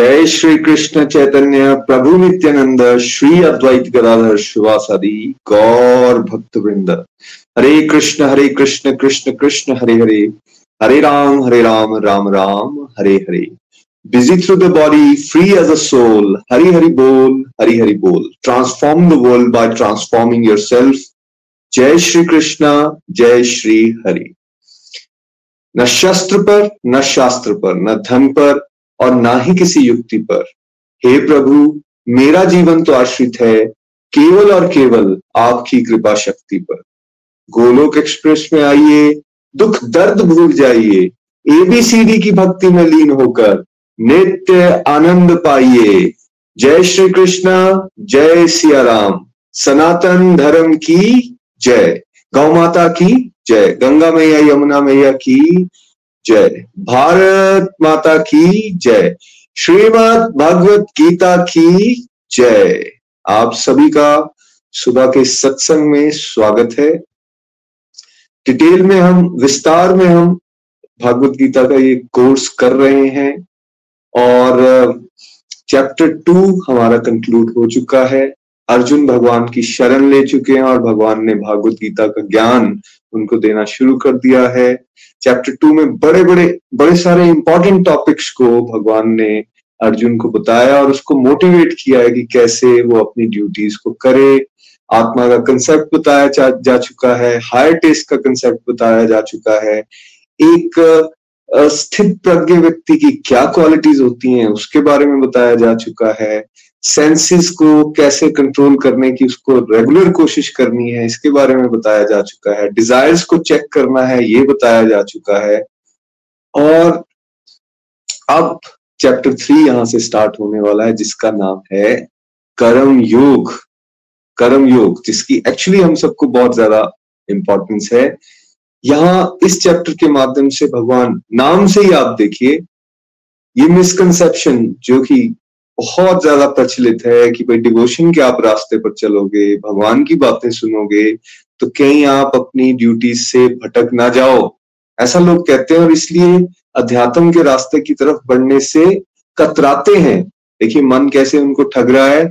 जय श्री कृष्ण चैतन्य प्रभु नित्यानंद, श्री अद्वैत गदाधर शिवासादि गौर भक्त वृंद हरे कृष्ण हरे कृष्ण कृष्ण कृष्ण, हरे हरे। हरे राम हरे Ram Ram Ram, Hare Hare. Busy through the body free as a soul Hari Hari बोल, हरि हरि बोल। Transform the world by transforming your self जय श्री कृष्ण, जय श्री हरि। न शस्त्र पर, न शास्त्र पर, न धन पर और ना ही किसी युक्ति पर। हे प्रभु, मेरा जीवन तो आश्रित है, केवल और केवल आपकी कृपा शक्ति पर। गोलोक एक्सप्रेस में आइए, दुख दर्द भूल जाइए एबीसीडी की भक्ति में लीन होकर नित्य आनंद पाइए। जय श्री कृष्णा जय सिया राम सनातन धर्म की जय। गौ माता की जय। गंगा मैया, यमुना मैया की जय। भारत माता की जय। श्रीमद भगवत गीता की जय। आप सभी का सुबह के सत्संग में स्वागत है। डिटेल में हम, विस्तार में हम भागवत गीता का ये कोर्स कर रहे हैं और, चैप्टर टू हमारा कंक्लूड हो चुका है। अर्जुन भगवान की शरण ले चुके हैं और भगवान ने भागवत गीता का ज्ञान उनको देना शुरू कर दिया है। चैप्टर टू में बड़े बड़े बड़े सारे इंपॉर्टेंट टॉपिक्स को भगवान ने अर्जुन को बताया और उसको मोटिवेट किया है कि कैसे वो अपनी ड्यूटीज़ को करे। आत्मा का कंसेप्ट बताया जा, जा चुका है। हायर टेस्ट का कंसेप्ट बताया जा चुका है। एक स्थित प्रज्ञ व्यक्ति की क्या क्वालिटीज होती हैं उसके बारे में बताया जा चुका है। सेंसेस को कैसे कंट्रोल करने की उसको रेगुलर कोशिश करनी है, इसके बारे में बताया जा चुका है। डिजायर्स को चेक करना है, ये बताया जा चुका है। और अब चैप्टर थ्री यहाँ से स्टार्ट होने वाला है, जिसका नाम है कर्म योग। कर्म योग, जिसकी एक्चुअली हम सबको बहुत ज़्यादा इंपॉर्टेंस है। यहाँ इस चैप्टर के माध्यम से भगवान, नाम से ही आप देखिए, ये मिसकंसेप्शन जो कि बहुत ज़्यादा प्रचलित है कि भाई डिवोशन के आप रास्ते पर चलोगे, भगवान की बातें सुनोगे तो कहीं आप अपनी ड्यूटी से भटक ना जाओ। ऐसा लोग कहते हैं और इसलिए अध्यात्म के रास्ते की तरफ़ बढ़ने से कतराते हैं। देखिए, मन कैसे उनको ठग रहा है।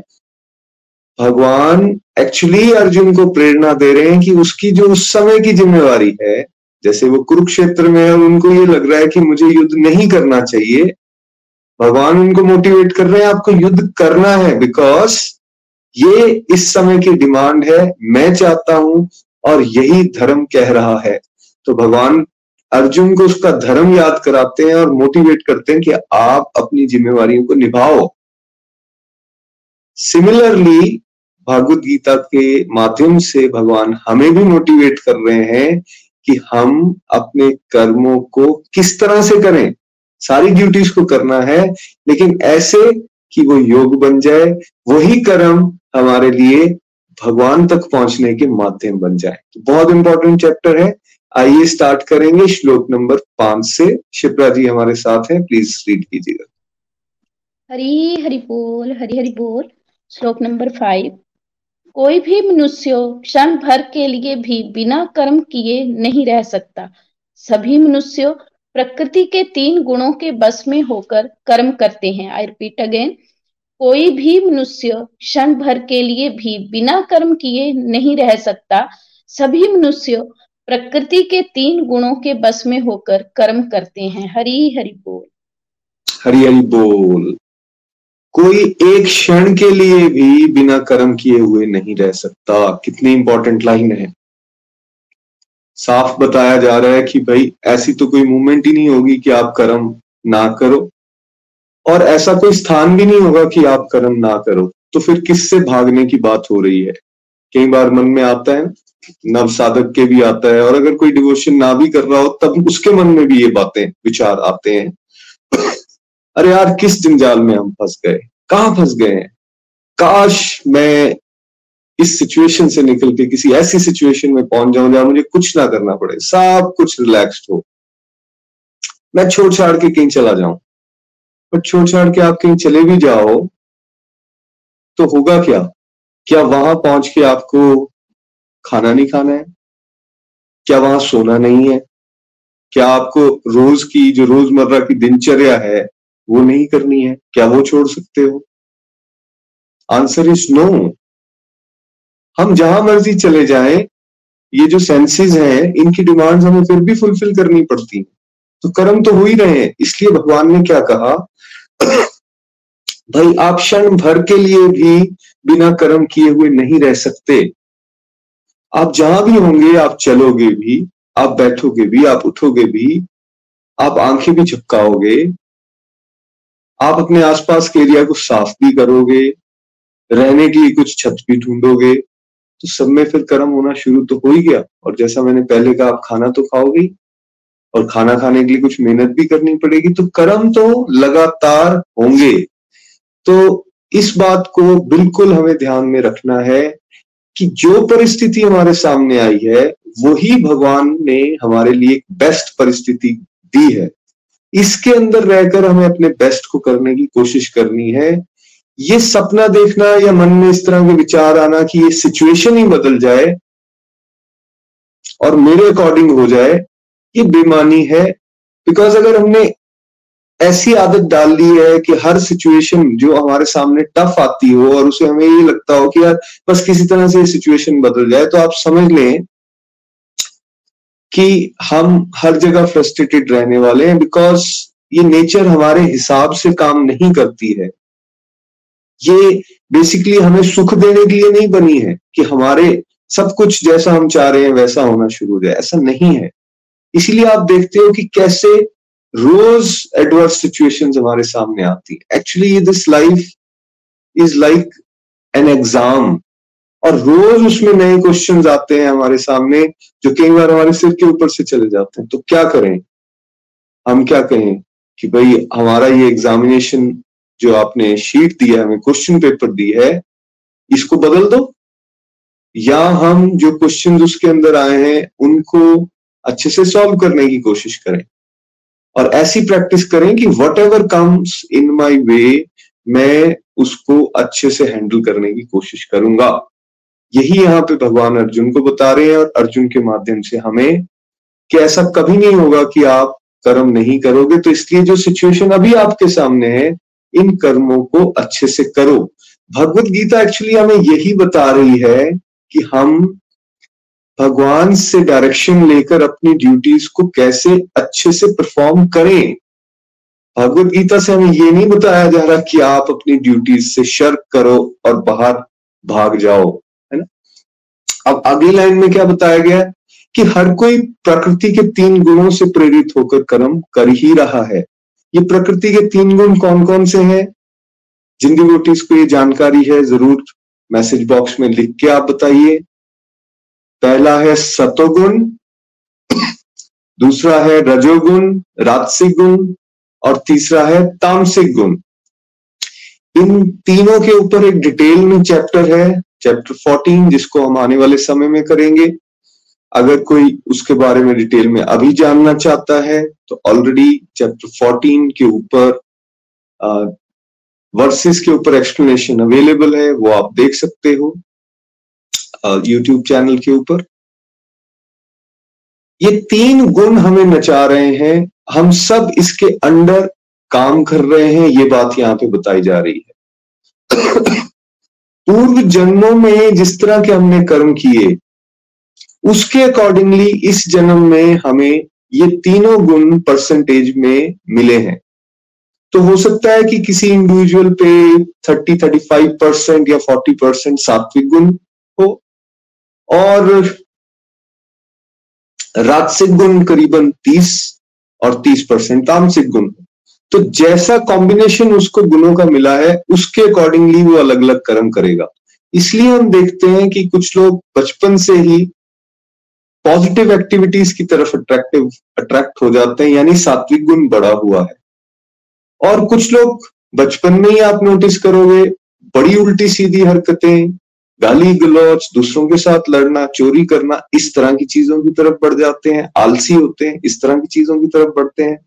भगवान एक्चुअली अर्जुन को प्रेरणा दे रहे हैं कि उसकी जो उस समय की जिम्मेवारी है, जैसे वो कुरुक्षेत्र में है, उनको ये लग रहा है कि मुझे युद्ध नहीं करना चाहिए। भगवान उनको मोटिवेट कर रहे हैं, आपको युद्ध करना है बिकॉज़ ये इस समय की डिमांड है, मैं चाहता हूँ और यही धर्म कह रहा है। तो भगवान अर्जुन को उसका धर्म याद कराते हैं और मोटिवेट करते हैं कि आप अपनी जिम्मेवारियों को निभाओ। सिमिलरली भागवत गीता के माध्यम से भगवान हमें भी मोटिवेट कर रहे हैं कि हम अपने कर्मों को किस तरह से करें। सारी ड्यूटीज़ को करना है, लेकिन ऐसे कि वो योग बन जाए, वही कर्म हमारे लिए भगवान तक पहुँचने के माध्यम बन जाए। तो बहुत इंपॉर्टेंट चैप्टर है। आइए स्टार्ट करेंगे श्लोक नंबर पाँच से। शिप्रा जी हमारे साथ हैं प्लीज़ रीड कीजिएगा। हरी हरि बोल, हरि हरि बोल, श्लोक नंबर फाइव कोई भी मनुष्य क्षण भर के लिए भी बिना कर्म किए नहीं रह सकता। सभी मनुष्य प्रकृति के तीन गुणों के बस में होकर कर्म करते हैं। आई रिपीट अगेन, कोई भी मनुष्य क्षण भर के लिए भी बिना कर्म किए नहीं रह सकता। सभी मनुष्य प्रकृति के तीन गुणों के बस में होकर कर्म करते हैं। हरी हरि बोल। हरि हरि बोल। कोई एक क्षण के लिए भी बिना कर्म किए हुए नहीं रह सकता। कितनी इंपॉर्टेंट लाइन है। साफ़ बताया जा रहा है कि भाई, ऐसी तो कोई मूवमेंट ही नहीं होगी कि आप कर्म ना करो। और ऐसा कोई स्थान भी नहीं होगा कि आप कर्म ना करो। तो फिर किससे भागने की बात हो रही है? कई बार मन में आता है नव साधक के भी आता है, और अगर कोई डिवोशन ना भी कर रहा हो, तब उसके मन में भी ये बातें, विचार आते हैं। अरे यार, किस जंजाल में हम फंस गए? कहाँ फंस गए हैं? काश मैं इस सिचुएशन से निकल के किसी ऐसी सिचुएशन में पहुँच जाऊँ जहाँ मुझे कुछ ना करना पड़े, सब कुछ रिलैक्स्ड हो। मैं छोड़ छाड़ के कहीं चला जाऊँ। पर छोड़ छाड़ के आप कहीं चले भी जाओ तो होगा क्या? क्या वहाँ पहुँच के आपको खाना नहीं खाना है? क्या वहाँ सोना नहीं है? क्या आपको रोज की, जो रोज़मर्रा की दिनचर्या है, वो नहीं करनी है? क्या वो छोड़ सकते हो? आंसर इज़ नो हम जहाँ मर्ज़ी चले जाए, ये जो सेंसेस हैं, इनकी डिमांड्स हमें फिर भी फुलफिल करनी पड़ती है। तो कर्म तो हो ही रहे हैं, इसलिए भगवान ने क्या कहा? भाई, आप क्षण भर के लिए भी बिना कर्म किए हुए नहीं रह सकते। आप जहाँ भी होंगे, आप चलोगे भी, आप बैठोगे भी, आप उठोगे भी, आप आँखें भी झपकाओगे, आप अपने आसपास के एरिया को साफ़ भी करोगे, रहने की कुछ छत भी ढूंढोगे तो सब में फिर कर्म होना शुरू तो हो ही गया। और जैसा मैंने पहले कहा, आप खाना तो खाओगे और खाना खाने के लिए कुछ मेहनत भी करनी पड़ेगी। तो कर्म तो लगातार होंगे। तो इस बात को बिल्कुल हमें ध्यान में रखना है कि जो परिस्थिति हमारे सामने आई है, वही भगवान ने हमारे लिए एक बेस्ट परिस्थिति दी है। इसके अंदर रहकर हमें अपने बेस्ट को करने की कोशिश करनी है। ये सपना देखना या मन में इस तरह के विचार आना कि ये सिचुएशन ही बदल जाए और मेरे अकॉर्डिंग हो जाए, ये बेमानी है। बिकॉज़ अगर हमने ऐसी आदत डाल दी है कि हर सिचुएशन जो हमारे सामने टफ आती हो और उसे हमें ये लगता हो कि यार, बस किसी तरह से सिचुएशन बदल जाए तो आप समझ लें कि हम हर जगह फ्रस्ट्रेटेड रहने वाले हैं बिकॉज़ ये नेचर हमारे हिसाब से काम नहीं करती है। ये बेसिकली हमें सुख देने के लिए नहीं बनी है कि हमारे सब कुछ जैसा हम चाह रहे हैं, वैसा होना शुरू हो जाए। ऐसा नहीं है। इसीलिए आप देखते हो कि कैसे रोज एडवर्स सिचुएशंस हमारे सामने आती है। एक्चुअली ये this life is like an exam और रोज उसमें नए क्वेश्चंस आते हैं हमारे सामने, जो कई बार हमारे सिर के ऊपर से चले जाते हैं। तो क्या करें? हम क्या कहें कि भाई, हमारा ये एग्जामिनेशन जो आपने शीट दिया हमें क्वेश्चन पेपर दी है, इसको बदल दो। या हम जो क्वेश्चन उसके अंदर आए हैं, उनको अच्छे से सॉल्व करने की कोशिश करें। और ऐसी प्रैक्टिस करें कि whatever comes in my way मैं उसको अच्छे से हैंडल करने की कोशिश करूँगा। यही यहाँ पे भगवान अर्जुन को बता रहे हैं और अर्जुन के माध्यम से हमें कि ऐसा कभी नहीं होगा कि आप कर्म नहीं करोगे। तो इसलिए जो सिचुएशन अभी आपके सामने है इन कर्मों को अच्छे से करो। भगवत गीता एक्चुअली हमें यही बता रही है कि हम भगवान से डायरेक्शन लेकर अपनी ड्यूटीज़ को कैसे अच्छे से परफॉर्म करें। भगवत गीता से हमें ये नहीं बताया जा रहा कि आप अपनी ड्यूटीज़ से शर्क करो और बाहर भाग जाओ, है ना? अब अगली लाइन में क्या बताया गया? कि हर कोई प्रकृति के तीन गुणों से प्रेरित होकर कर्म कर ही रहा है। ये प्रकृति के तीन गुण कौन कौन से हैं? जिन डिवोटीज को ये जानकारी है, ज़रूर मैसेज बॉक्स में लिख के आप बताइए। पहला है सतोगुण, दूसरा है रजोगुण राजसिक गुण, और तीसरा है तामसिक गुण। इन तीनों के ऊपर एक डिटेल में चैप्टर है, चैप्टर 14 जिसको हम आने वाले समय में करेंगे। अगर कोई उसके बारे में डिटेल में अभी जानना चाहता है तो ऑलरेडी चैप्टर 14 के ऊपर वर्सेस के ऊपर एक्सप्लेनेशन अवेलेबल है, वो आप देख सकते हो यूट्यूब चैनल के ऊपर। ये तीन गुण हमें नचा रहे हैं, हम सब इसके अंडर काम कर रहे हैं, ये बात यहाँ पे बताई जा रही है। पूर्व जन्मों में जिस तरह के हमने कर्म किए उसके अकॉर्डिंगली इस जन्म में हमें ये तीनों गुण परसेंटेज में मिले हैं। तो हो सकता है कि किसी इंडिविजुअल पे 30 35 परसेंट या 40 परसेंट सात्विक गुण हो और राजसिक गुण करीबन 30 और 30 परसेंट तामसिक गुण तो जैसा कॉम्बिनेशन उसको गुणों का मिला है, उसके अकॉर्डिंगली वो अलग अलग कर्म करेगा। इसलिए हम देखते हैं कि कुछ लोग बचपन से ही पॉजिटिव एक्टिविटीज़ की तरफ़ अट्रैक्टिव अट्रैक्ट हो जाते हैं, यानी सात्विक गुण बढ़ा हुआ है। और कुछ लोग बचपन में ही आप नोटिस करोगे, बड़ी उल्टी सीधी हरकतें, गाली गलौच दूसरों के साथ लड़ना, चोरी करना, इस तरह की चीज़ों की तरफ़ बढ़ जाते हैं, आलसी होते हैं, इस तरह की चीज़ों की तरफ़ बढ़ते हैं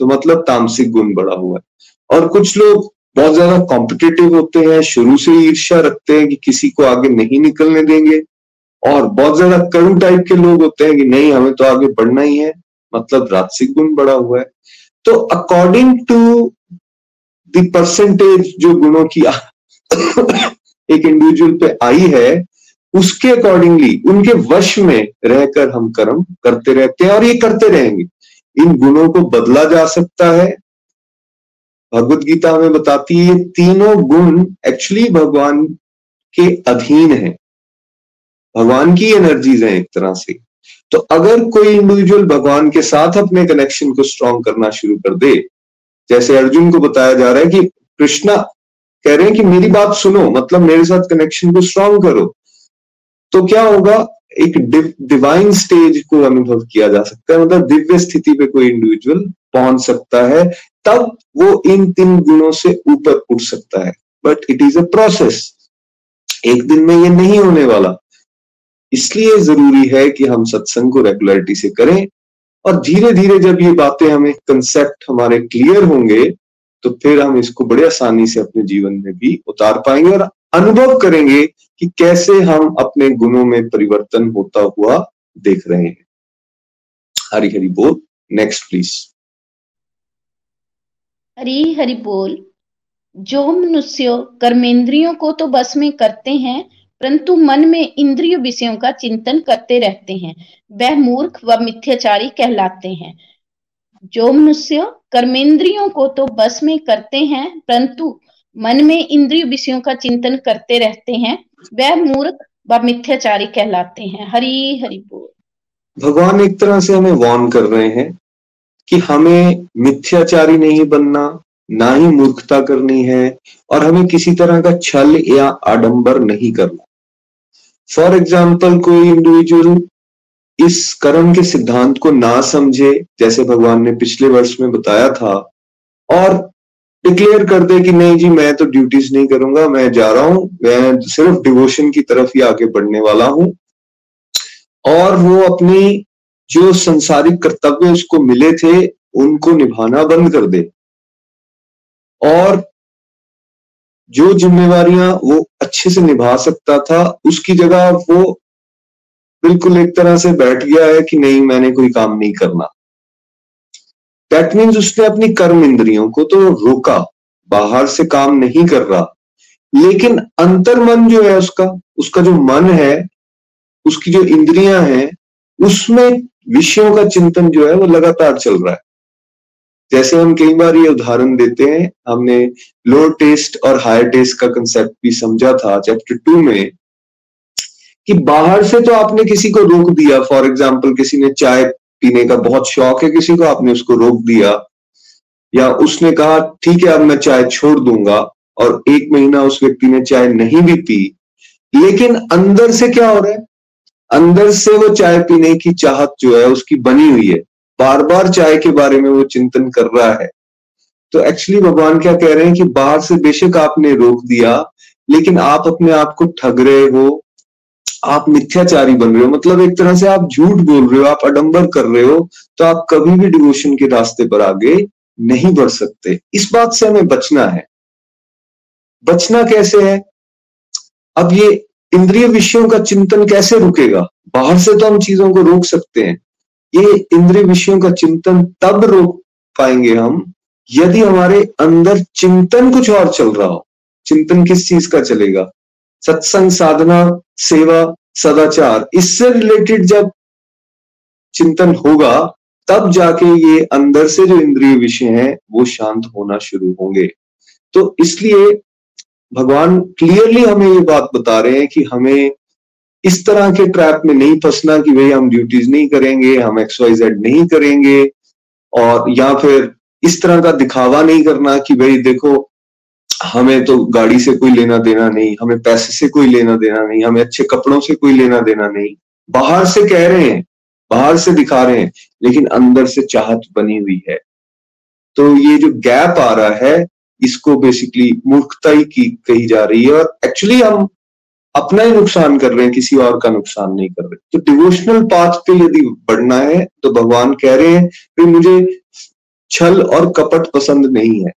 तो मतलब तामसिक गुण बढ़ा हुआ है। और कुछ लोग बहुत ज़्यादा कॉम्पिटेटिव होते हैं, शुरू से ईर्ष्या रखते हैं कि किसी को आगे नहीं निकलने देंगे और बहुत ज़्यादा कड़ू टाइप के लोग होते हैं कि नहीं, हमें तो आगे बढ़ना ही है। मतलब राजसिक गुण बढ़ा हुआ है। तो अकॉर्डिंग टू परसेंटेज जो गुणों की एक इंडिविजुअल पे आई है, उसके अकॉर्डिंगली उनके वश में रहकर हम कर्म करते रहते हैं और ये करते रहेंगे। इन गुणों को बदला जा सकता है। भगवत गीता हमें बताती है, ये तीनों गुण एक्चुअली भगवान के अधीन है। भगवान की एनर्जीज हैं एक तरह से। तो अगर कोई इंडिविजुअल भगवान के साथ अपने कनेक्शन को स्ट्रॉन्ग करना शुरू कर दे, जैसे अर्जुन को बताया जा रहा है कि कृष्णा कह रहे हैं कि मेरी बात सुनो मतलब मेरे साथ कनेक्शन को स्ट्रॉन्ग करो। तो क्या होगा? एक डिवाइन स्टेज को अनुभव किया जा सकता है। मतलब दिव्य स्थिति पे कोई इंडिविजुअल पहुँच सकता है, तब वो इन तीन गुणों से ऊपर उठ सकता है। But it is a process एक दिन में ये नहीं होने वाला। इसलिए ज़रूरी है कि हम सत्संग को रेगुलरिटी से करें। और धीरे धीरे जब ये बातें हमें कंसेप्ट हमारे क्लियर होंगे तो फिर हम इसको बड़े आसानी से अपने जीवन में भी उतार पाएँगे और अनुभव करेंगे कि कैसे हम अपने गुणों में परिवर्तन होता हुआ देख रहे हैं। हरी हरी बोल। नेक्स्ट प्लीज़ हरी हरि बोल। जो मनुष्य कर्मेंद्रियों को तो बस में करते हैं परंतु मन में इंद्रिय विषयों का चिंतन करते रहते हैं। वह मूर्ख व मिथ्याचारी कहलाते हैं। जो मनुष्य कर्मेंद्रियों को तो बस में करते हैं, परंतु मन में इंद्रिय विषयों का चिंतन करते रहते हैं, वह मूर्ख व मिथ्याचारी कहलाते हैं। हरी, हरि बोल। भगवान एक तरह से हमें वॉर्न कर रहे हैं कि हमें मिथ्याचारी नहीं बनना, ना ही मूर्खता करनी है और हमें किसी तरह का छल या आडंबर नहीं करना। फॉर एग्ज़ाम्पल कोई इंडिविजुअल इस कर्म के सिद्धांत को ना समझे, जैसे भगवान ने पिछले वर्ष में बताया था, और डिक्लेयर कर दे कि नहीं जी, मैं तो ड्यूटीज़ नहीं करूँगा, मैं जा रहा हूँ, मैं सिर्फ़ डिवोशन की तरफ़ ही आगे बढ़ने वाला हूँ। और वो अपनी जो संसारिक कर्तव्य उसको मिले थे, उनको निभाना बंद कर दे। और जो जिम्मेवारियाँ वो अच्छे से निभा सकता था, उसकी जगह वो बिल्कुल एक तरह से बैठ गया है कि नहीं, मैंने कोई काम नहीं करना। दैट मीन्स उसने अपनी कर्म इंद्रियों को तो रोका, बाहर से काम नहीं कर रहा। लेकिन अंतर मन जो है उसका उसका जो मन है, उसकी जो इंद्रियाँ हैं, उसमें विषयों का चिंतन जो है वो लगातार चल रहा है। जैसे हम कई बार ये उदाहरण देते हैं, हमने लो टेस्ट और हायर टेस्ट का कंसेप्ट भी समझा था चैप्टर टू में, कि बाहर से तो आपने किसी को रोक दिया। फॉर एग्ज़ाम्पल किसी ने चाय पीने का बहुत शौक है, किसी को आपने उसको रोक दिया, या उसने कहा, ठीक है, अब मैं चाय छोड़ दूँगा। और एक महीना उस व्यक्ति ने चाय नहीं भी पी। लेकिन अंदर से क्या हो रहा है? अंदर से वो चाय पीने की चाहत जो है, उसकी बनी हुई है। बार बार चाय के बारे में वो चिंतन कर रहा है। तो एक्चुअली भगवान क्या कह रहे हैं कि बाहर से बेशक आपने रोक दिया, लेकिन आप अपने आप को ठग रहे हो, आप मिथ्याचारी बन रहे हो। मतलब एक तरह से आप झूठ बोल रहे हो, आप अडंबर कर रहे हो तो आप कभी भी डिवोशन के रास्ते पर आगे नहीं बढ़ सकते। इस बात से हमें बचना है। बचना कैसे है? अब ये इंद्रिय विषयों का चिंतन कैसे रुकेगा? बाहर से तो हम चीज़ों को रोक सकते हैं। ये इंद्रिय विषयों का चिंतन तब रोक पाएँगे हम, यदि हमारे अंदर चिंतन कुछ और चल रहा हो। चिंतन किस चीज़ का चलेगा? सत्संग, साधना, सेवा, सदाचार, इससे रिलेटेड जब चिंतन होगा, तब जाके ये अंदर से जो इंद्रिय विषय हैं, वो शांत होना शुरू होंगे। तो इसलिए भगवान क्लियरली हमें ये बात बता रहे हैं कि हमें इस तरह के ट्रैप में नहीं फंसना कि भाई हम ड्यूटीज़ नहीं करेंगे, हम एक्स वाई जेड नहीं करेंगे, और या फिर इस तरह का दिखावा नहीं करना कि भाई देखो, हमें तो गाड़ी से कोई लेना देना नहीं, हमें पैसे से कोई लेना देना नहीं, हमें अच्छे कपड़ों से कोई लेना देना नहीं। बाहर से कह रहे हैं, बाहर से दिखा रहे हैं, लेकिन अंदर से चाहत बनी हुई है। तो ये जो गैप आ रहा है, इसको बेसिकली मूर्खता ही की कही जा रही है। और एक्चुअली हम अपना ही नुकसान कर रहे हैं, किसी और का नुकसान नहीं कर रहे। तो डिवोशनल पाथ पे यदि बढ़ना है तो भगवान कह रहे हैं कि मुझे छल और कपट पसंद नहीं है।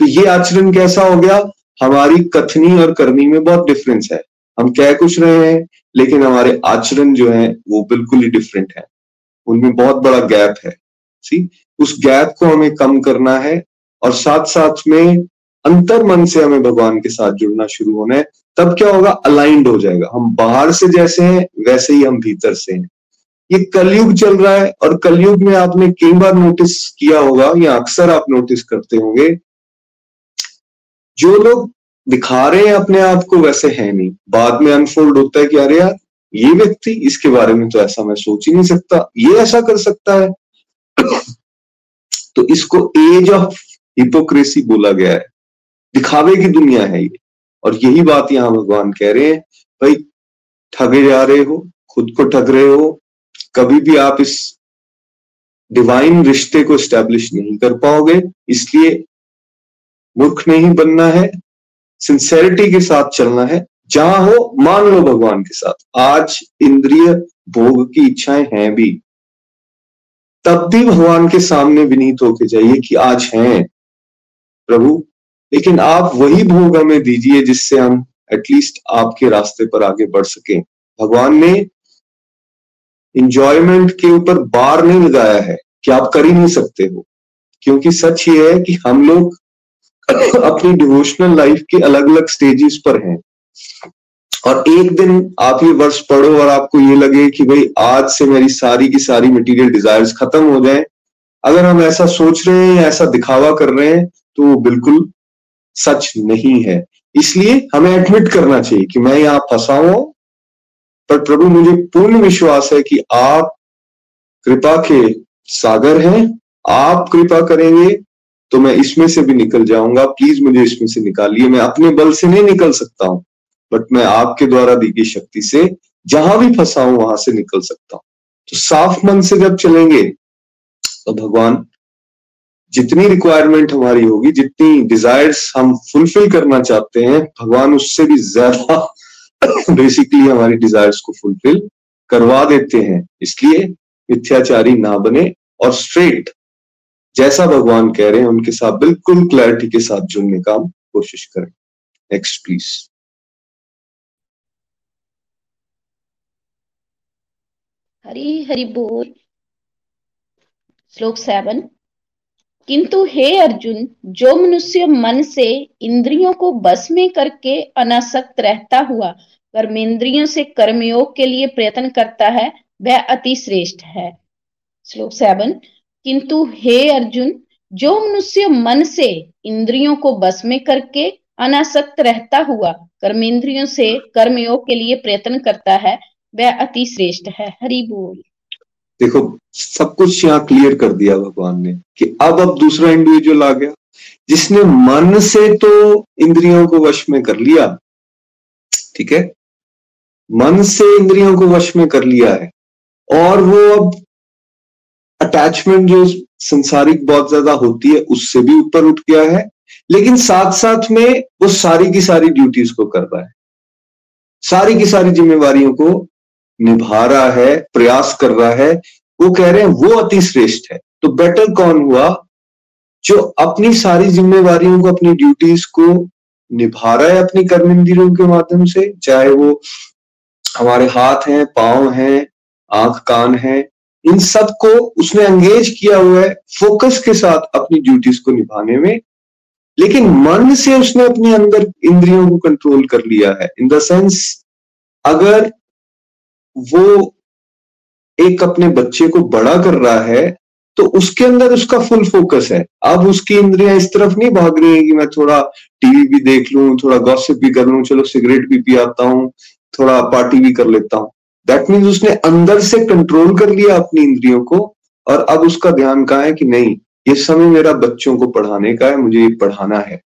तो ये आचरण कैसा हो गया? हमारी कथनी और करनी में बहुत डिफरेंस है। हम कह कुछ रहे हैं, लेकिन हमारे आचरण जो है, वो बिल्कुल ही डिफरेंट है। उनमें बहुत बड़ा गैप है। सी उस गैप को हमें कम करना है, और साथ साथ में अंतर मन से हमें भगवान के साथ जुड़ना शुरू होना है। तब क्या होगा? अलाइंड हो जाएगा। हम बाहर से जैसे हैं, वैसे ही हम भीतर से हैं। ये कलयुग चल रहा है और कलयुग में आपने कई बार नोटिस किया होगा, या अक्सर आप नोटिस करते होंगे, जो लोग दिखा रहे हैं अपने आप को वैसे है नहीं। बाद में अनफोल्ड होता है कि अरे यार, ये व्यक्ति, इसके बारे में तो ऐसा मैं सोच ही नहीं सकता। ये ऐसा कर सकता है। तो इसको एज ऑफ़ हिपोक्रेसी बोला गया है। दिखावे की दुनिया है ये। और यही बात यहाँ भगवान कह रहे हैं, भाई, ठगे जा रहे हो, खुद को ठग रहे हो, कभी भी आप इस डिवाइन रिश्ते को स्टैब्लिश नहीं कर पाओगे, इसलिए मूर्ख नहीं बनना है सिंसेरिटी के साथ चलना है, जहाँ हो, मान लो भगवान के साथ। आज इंद्रिय भोग की इच्छाएँ हैं भी। तब भी भगवान के सामने विनीत होके जाइए कि आज हैं प्रभु लेकिन आप वही भोग हमें दीजिए जिससे हम एटलीस्ट आपके रास्ते पर आगे बढ़ सके। भगवान ने इंजॉयमेंट के ऊपर बार नहीं लगाया है कि आप कर ही नहीं सकते हो। क्योंकि सच ये है कि हम लोग अपनी डिवोशनल लाइफ के अलग अलग स्टेजेस पर हैं। और एक दिन आप ये वर्ष पढ़ो और आपको ये लगे कि भाई आज से मेरी सारी की सारी मटेरियल डिजायर्स खत्म हो जाए। अगर हम ऐसा सोच रहे हैं या ऐसा दिखावा कर रहे हैं तो वो बिल्कुल सच नहीं है। इसलिए हमें एडमिट करना चाहिए कि मैं यहाँ फंसा हूँ, पर प्रभु मुझे पूर्ण विश्वास है कि आप कृपा के सागर हैं, आप कृपा करेंगे तो मैं इसमें से भी निकल जाऊँगा। प्लीज़ मुझे इसमें से निकालिए। मैं अपने बल से नहीं निकल सकता हूँ, बट मैं आपके द्वारा दी गई शक्ति से जहाँ भी फंसा हूँ, वहाँ से निकल सकता हूँ। तो साफ़ मन से जब चलेंगे तो भगवान जितनी रिक्वायरमेंट हमारी होगी, जितनी डिजायर्स हम फुलफिल करना चाहते हैं, भगवान उससे भी ज़्यादा बेसिकली हमारी डिजायर्स को फुलफिल करवा देते हैं। इसलिए मिथ्याचारी ना बने और स्ट्रेट जैसा भगवान कह रहे हैं, उनके साथ बिल्कुल क्लैरिटी के साथ जुड़ने का कोशिश करें। नेक्स्ट प्लीज़ हरी हरि बोल। श्लोक सेवन किंतु हे अर्जुन, जो मनुष्य मन से इंद्रियों को बस में करके अनासक्त रहता हुआ कर्मेंद्रियों से कर्मयोग के लिए प्रयत्न करता है, वह अति श्रेष्ठ है। श्लोक सेवन, किंतु हे अर्जुन, जो मनुष्य मन से इंद्रियों को बस में करके अनासक्त रहता हुआ कर्मेंद्रियों से कर्मयोग के लिए प्रयत्न करता है, वह अति श्रेष्ठ है। हरि बोल। देखो, सब कुछ यहाँ क्लियर कर दिया भगवान ने कि अब अब दूसरा इंडिविजुअल आ गया। जिसने मन से तो इंद्रियों को वश में कर लिया, ठीक है? मन से इंद्रियों को वश में कर लिया है, और वो अब अटैचमेंट जो संसारिक बहुत ज़्यादा होती है, उससे भी ऊपर उठ गया है, लेकिन साथ साथ में वो सारी की सारी ड्यूटीज़ को कर रहा है। सारी की सारी जिम्मेवारियों को निभा रहा है, प्रयास कर रहा है, वो कह रहे हैं, वो अति श्रेष्ठ है। तो बेटर कौन हुआ? जो अपनी सारी जिम्मेवारियों को, अपनी ड्यूटीज़ को निभा रहा है अपनी कर्म इंद्रियों के माध्यम से, चाहे वो हमारे हाथ हैं, पाँव हैं, आँख, कान हैं, इन सबको उसने एंगेज किया हुआ है फोकस के साथ अपनी ड्यूटीज़ को निभाने में। लेकिन मन से उसने अपने अंदर इंद्रियों को कंट्रोल कर लिया है इन द सेंस अगर वो एक अपने बच्चे को बड़ा कर रहा है तो उसके अंदर उसका फुल फोकस है। अब उसकी इंद्रियाँ इस तरफ़ नहीं भाग रही है कि मैं थोड़ा टीवी भी देख लू, थोड़ा गॉसिप भी कर लू, चलो सिगरेट भी पियाता हूँ, थोड़ा पार्टी भी कर लेता हूँ। दैट मीन्स उसने अंदर से कंट्रोल कर लिया अपनी इंद्रियों को, और अब उसका ध्यान कहा है कि नहीं, ये समय मेरा बच्चों को पढ़ाने का है, मुझे ये पढ़ाना है।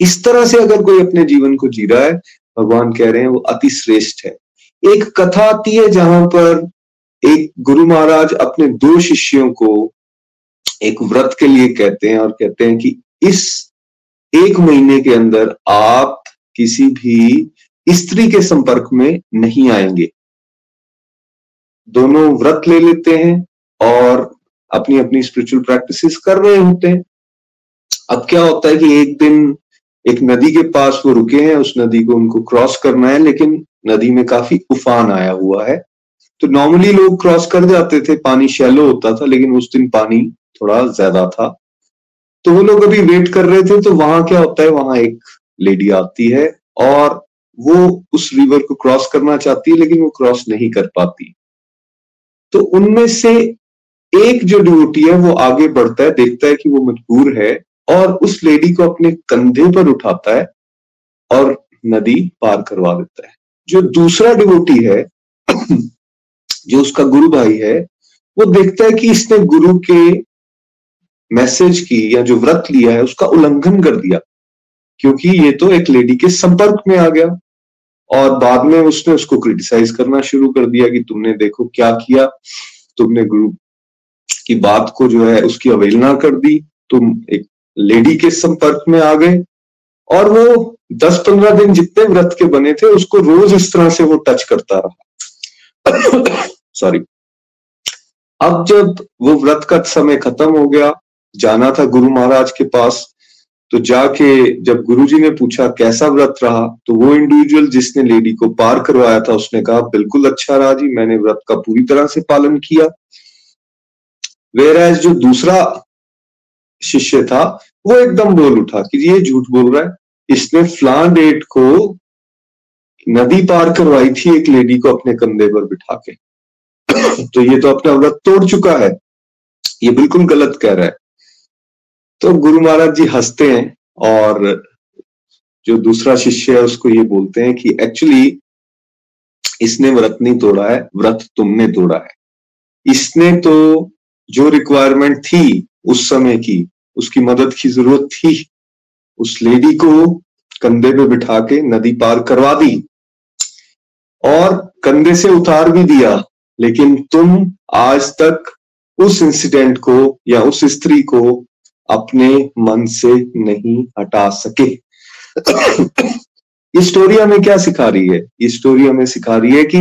इस तरह से अगर कोई अपने जीवन को जी रहा है, भगवान कह रहे हैं वो अति श्रेष्ठ है। एक कथा आती है जहाँ पर एक गुरु महाराज अपने दो शिष्यों को एक व्रत के लिए कहते हैं और कहते हैं कि इस एक महीने के अंदर आप किसी भी स्त्री के संपर्क में नहीं आएँगे। दोनों व्रत ले लेते हैं और अपनी अपनी स्पिरिचुअल प्रैक्टिसेस कर रहे होते हैं। अब क्या होता है कि एक दिन एक नदी के पास वो रुके हैं, उस नदी को उनको क्रॉस करना है, लेकिन नदी में काफ़ी उफान आया हुआ है। तो नॉर्मली लोग क्रॉस कर जाते थे, पानी शैलो होता था, लेकिन उस दिन पानी थोड़ा ज़्यादा था। तो वो लोग अभी वेट कर रहे थे तो वहाँ क्या होता है, वहाँ एक लेडी आती है और वो उस रिवर को क्रॉस करना चाहती है, लेकिन वो क्रॉस नहीं कर पाती। तो उनमें से एक जो ड्यूटी है, वो आगे बढ़ता है, देखता है कि वो मजबूर है और उस लेडी को अपने कंधे पर उठाता है और नदी पार करवा देता है। जो दूसरा डिवोटी है, जो उसका गुरु भाई है, वो देखता है कि इसने गुरु के मैसेज की या जो व्रत लिया है, उसका उल्लंघन कर दिया। क्योंकि ये तो एक लेडी के संपर्क में आ गया और बाद में उसने उसको क्रिटिसाइज करना शुरू कर दिया कि तुमने देखो क्या किया, तुमने गुरु की बात को जो है उसकी अवहेलना कर दी, तुम एक लेडी के संपर्क में आ गए और वो दस पंद्रह दिन जितने व्रत के बने थे, उसको रोज इस तरह से वो टच करता रहा। सॉरी अब जब वो व्रत का समय खत्म हो गया, जाना था गुरु महाराज के पास तो जाके जब गुरुजी ने पूछा, कैसा व्रत रहा? तो वो इंडिविजुअल जिसने लेडी को पार करवाया था, उसने कहा, बिल्कुल अच्छा रहा जी, मैंने व्रत का पूरी तरह से पालन किया। वेर एज जो दूसरा शिष्य था, वो एकदम बोल उठा कि, ये झूठ बोल रहा है इसने फ्लान डेट को नदी पार करवाई थी एक लेडी को अपने कंधे पर बिठा के। तो ये तो अपना व्रत तोड़ चुका है। ये बिल्कुल गलत कह रहा है। तो गुरु महाराज जी हँसते हैं और जो दूसरा शिष्य है उसको ये बोलते हैं कि एक्चुअली इसने व्रत नहीं तोड़ा है, व्रत तुमने तोड़ा है। इसने तो जो रिक्वायरमेंट थी उस समय की, उसकी मदद की ज़रूरत थी। उस लेडी को कंधे पे बिठा के नदी पार करवा दी और कंधे से उतार भी दिया, लेकिन तुम आज तक उस इंसिडेंट को या उस स्त्री को अपने मन से नहीं हटा सके। ये स्टोरी हमें क्या सिखा रही है? ये स्टोरी हमें सिखा रही है कि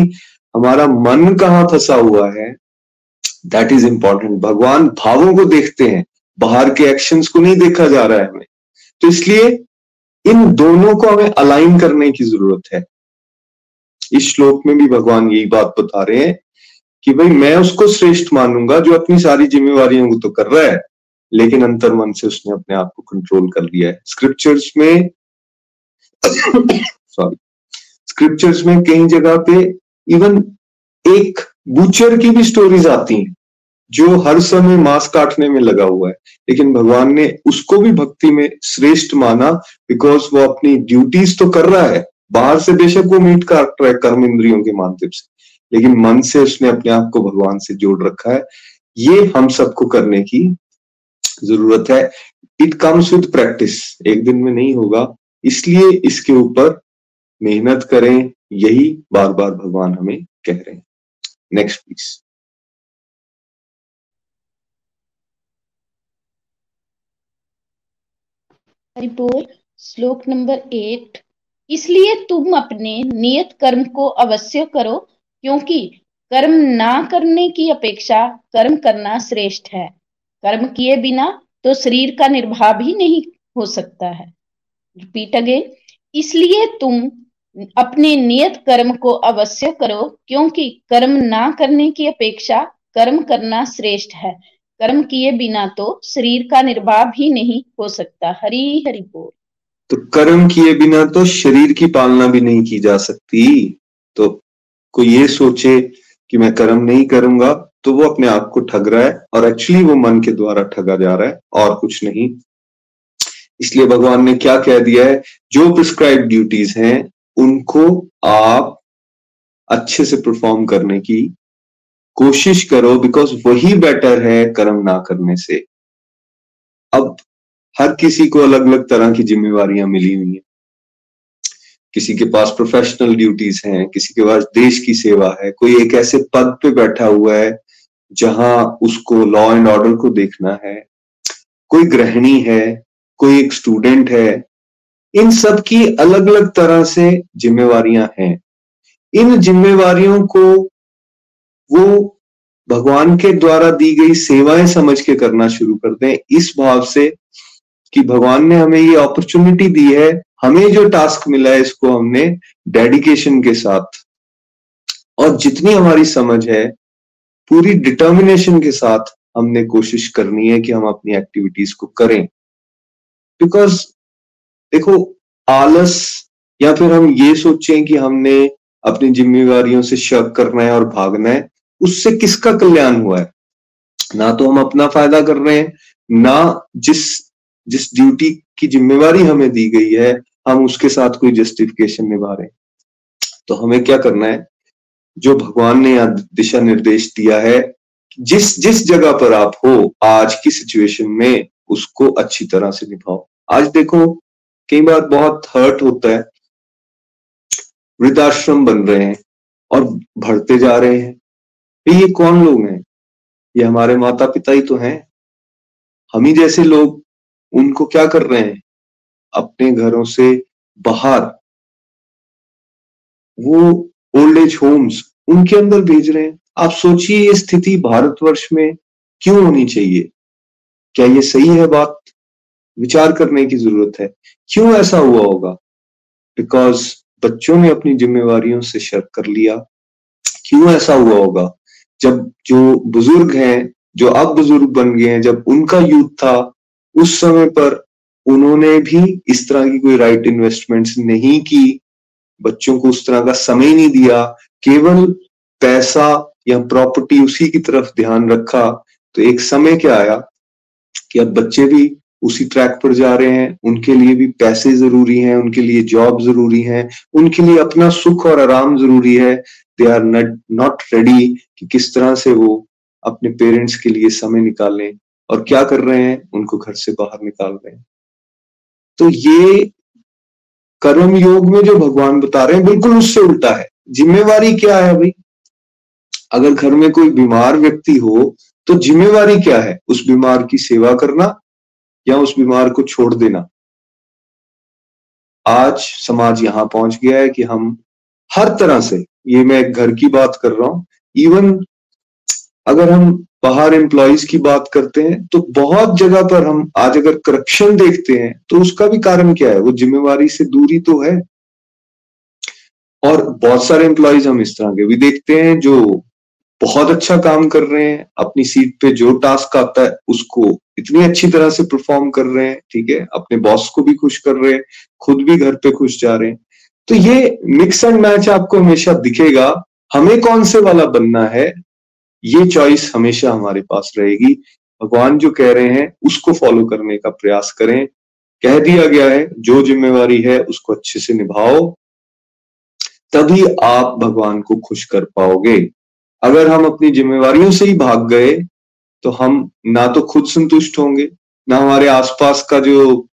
हमारा मन कहाँ फंसा हुआ है। दैट इज़ इंपॉर्टेंट भगवान भावों को देखते हैं। बाहर के एक्शंस को नहीं देखा जा रहा है हमें। तो इसलिए इन दोनों को हमें अलाइन करने की ज़रूरत है। इस श्लोक में भी भगवान यही बात बता रहे हैं कि भाई मैं उसको श्रेष्ठ मानूँगा जो अपनी सारी जिम्मेवारियों को तो कर रहा है, लेकिन अंतर मन से उसने अपने आप को कंट्रोल कर लिया है। स्क्रिप्चर्स में सॉरी स्क्रिप्चर्स में कई जगह पे इवन एक बूचर की भी स्टोरीज आती हैं। जो हर समय मांस काटने में लगा हुआ है। लेकिन भगवान ने उसको भी भक्ति में श्रेष्ठ माना बिकॉज़ वो अपनी ड्यूटीज़ तो कर रहा है। बाहर से बेशक वो मीट काट रहा है कर्म इंद्रियों के माध्यम से। लेकिन मन से उसने अपने आप को भगवान से जोड़ रखा है। ये हम सबको करने की ज़रूरत है। इट कम्स विद प्रैक्टिस एक दिन में नहीं होगा। इसलिए इसके ऊपर मेहनत करें। यही बार बार भगवान हमें कह रहे हैं। नेक्स्ट प्लीज़ हरिपोल श्लोक नंबर एट इसलिए तुम अपने नियत कर्म को अवश्य करो, क्योंकि कर्म ना करने की अपेक्षा कर्म करना श्रेष्ठ है। कर्म किए बिना तो शरीर का निर्वाह भी नहीं हो सकता है। रिपीट अगेन इसलिए तुम अपने नियत कर्म को अवश्य करो, क्योंकि कर्म ना करने की अपेक्षा कर्म करना श्रेष्ठ है। कर्म किए बिना तो शरीर का निर्वाह भी नहीं हो सकता। हरी हरि बोल। तो कर्म किए बिना तो शरीर की पालना भी नहीं की जा सकती। तो कोई ये सोचे कि मैं कर्म नहीं करूँगा तो वो अपने आप को ठग रहा है और एक्चुअली वो मन के द्वारा ठगा जा रहा है और कुछ नहीं। इसलिए भगवान ने क्या कह दिया है? जो प्रिस्क्राइब ड्यूटीज़ हैं, उनको आप अच्छे से परफॉर्म करने की कोशिश करो बिकॉज़ वही बेटर है कर्म ना करने से। अब हर किसी को अलग अलग तरह की जिम्मेवारियाँ मिली हुई हैं। किसी के पास प्रोफेशनल ड्यूटीज़ हैं, किसी के पास देश की सेवा है, कोई एक ऐसे पद पे बैठा हुआ है, जहाँ उसको लॉ एंड ऑर्डर को देखना है। कोई गृहिणी है, कोई एक स्टूडेंट है, इन सब की अलग अलग तरह से जिम्मेवारियाँ हैं। इन जिम्मेवारियों को वो भगवान के द्वारा दी गई सेवाएँ समझ के करना शुरू कर दें। इस भाव से कि भगवान ने हमें ये अपॉर्चुनिटी दी है। हमें जो टास्क मिला है, इसको हमने डेडिकेशन के साथ और जितनी हमारी समझ है, पूरी डिटर्मिनेशन के साथ हमने कोशिश करनी है कि हम अपनी एक्टिविटीज़ को करें। बिकॉज़ देखो, आलस या फिर हम ये सोचें कि हमने अपनी जिम्मेवारियों से शक करना है और भागना है उससे किसका कल्याण हुआ है? ना तो हम अपना फ़ायदा कर रहे हैं, ना जिस जिस ड्यूटी की जिम्मेवारी हमें दी गई है, हम उसके साथ कोई जस्टिफिकेशन निभा रहे हैं। तो हमें क्या करना है? जो भगवान ने यहाँ दिशा निर्देश दिया है, जिस जिस जगह पर आप हो, आज की सिचुएशन में उसको अच्छी तरह से निभाओ। आज देखो, कई बार बहुत हर्ट होता है, वृद्धाश्रम बन रहे हैं और भरते जा रहे हैं। ये कौन लोग हैं? ये हमारे माता पिता ही तो हैं। हम ही जैसे लोग, उनको क्या कर रहे हैं? अपने घरों से बाहर। वो ओल्ड एज होम्स उनके अंदर भेज रहे हैं। आप सोचिए ये स्थिति भारतवर्ष में क्यों होनी चाहिए? क्या ये सही है बात? विचार करने की ज़रूरत है। क्यों ऐसा हुआ होगा? बिकॉज़ बच्चों ने अपनी जिम्मेवारियों से शर्क कर लिया। क्यों ऐसा हुआ होगा? जब जो बुज़ुर्ग हैं, जो अब बुज़ुर्ग बन गए हैं, जब उनका यूथ था, उस समय पर उन्होंने भी इस तरह की कोई राइट इन्वेस्टमेंट्स नहीं की। बच्चों को उस तरह का समय नहीं दिया, केवल पैसा या प्रॉपर्टी उसी की तरफ़ ध्यान रखा। तो एक समय क्या आया कि अब बच्चे भी उसी ट्रैक पर जा रहे हैं, उनके लिए भी पैसे ज़रूरी हैं, उनके लिए जॉब ज़रूरी है, उनके लिए अपना सुख और आराम ज़रूरी है। दे आर नॉट रेडी कि किस तरह से वो अपने पेरेंट्स के लिए समय निकालें और क्या कर रहे हैं, उनको घर से बाहर निकाल रहे हैं। तो ये कर्म योग में जो भगवान बता रहे हैं, बिल्कुल उससे उल्टा है। जिम्मेवारी क्या है भाई? अगर घर में कोई बीमार व्यक्ति हो तो जिम्मेवारी क्या है? उस बीमार की सेवा करना या उस बीमार को छोड़ देना? आज समाज यहाँ पहुँच गया है कि हम हर तरह से ये मैं घर की बात कर रहा हूँ। इवन अगर हम बाहर एम्प्लॉयज़ की बात करते हैं तो बहुत जगह पर हम आज अगर करप्शन देखते हैं तो उसका भी कारण क्या है? वो जिम्मेवारी से दूरी तो है। और बहुत सारे एम्प्लॉयज़ हम इस तरह के भी देखते हैं जो बहुत अच्छा काम कर रहे हैं, अपनी सीट पे जो टास्क आता है, उसको इतनी अच्छी तरह से परफॉर्म कर रहे हैं, ठीक है? अपने बॉस को भी खुश कर रहे हैं, खुद भी घर पे खुश जा रहे हैं। तो ये मिक्स एंड मैच आपको हमेशा दिखेगा। हमें कौन से वाला बनना है? ये चॉइस हमेशा हमारे पास रहेगी। भगवान जो कह रहे हैं, उसको फॉलो करने का प्रयास करें। कह दिया गया है, जो जिम्मेवारी है, उसको अच्छे से निभाओ। तभी आप भगवान को खुश कर पाओगे। अगर हम अपनी जिम्मेवारियों से ही भाग गए तो हम ना तो खुद संतुष्ट होंगे, ना हमारे आसपास का जो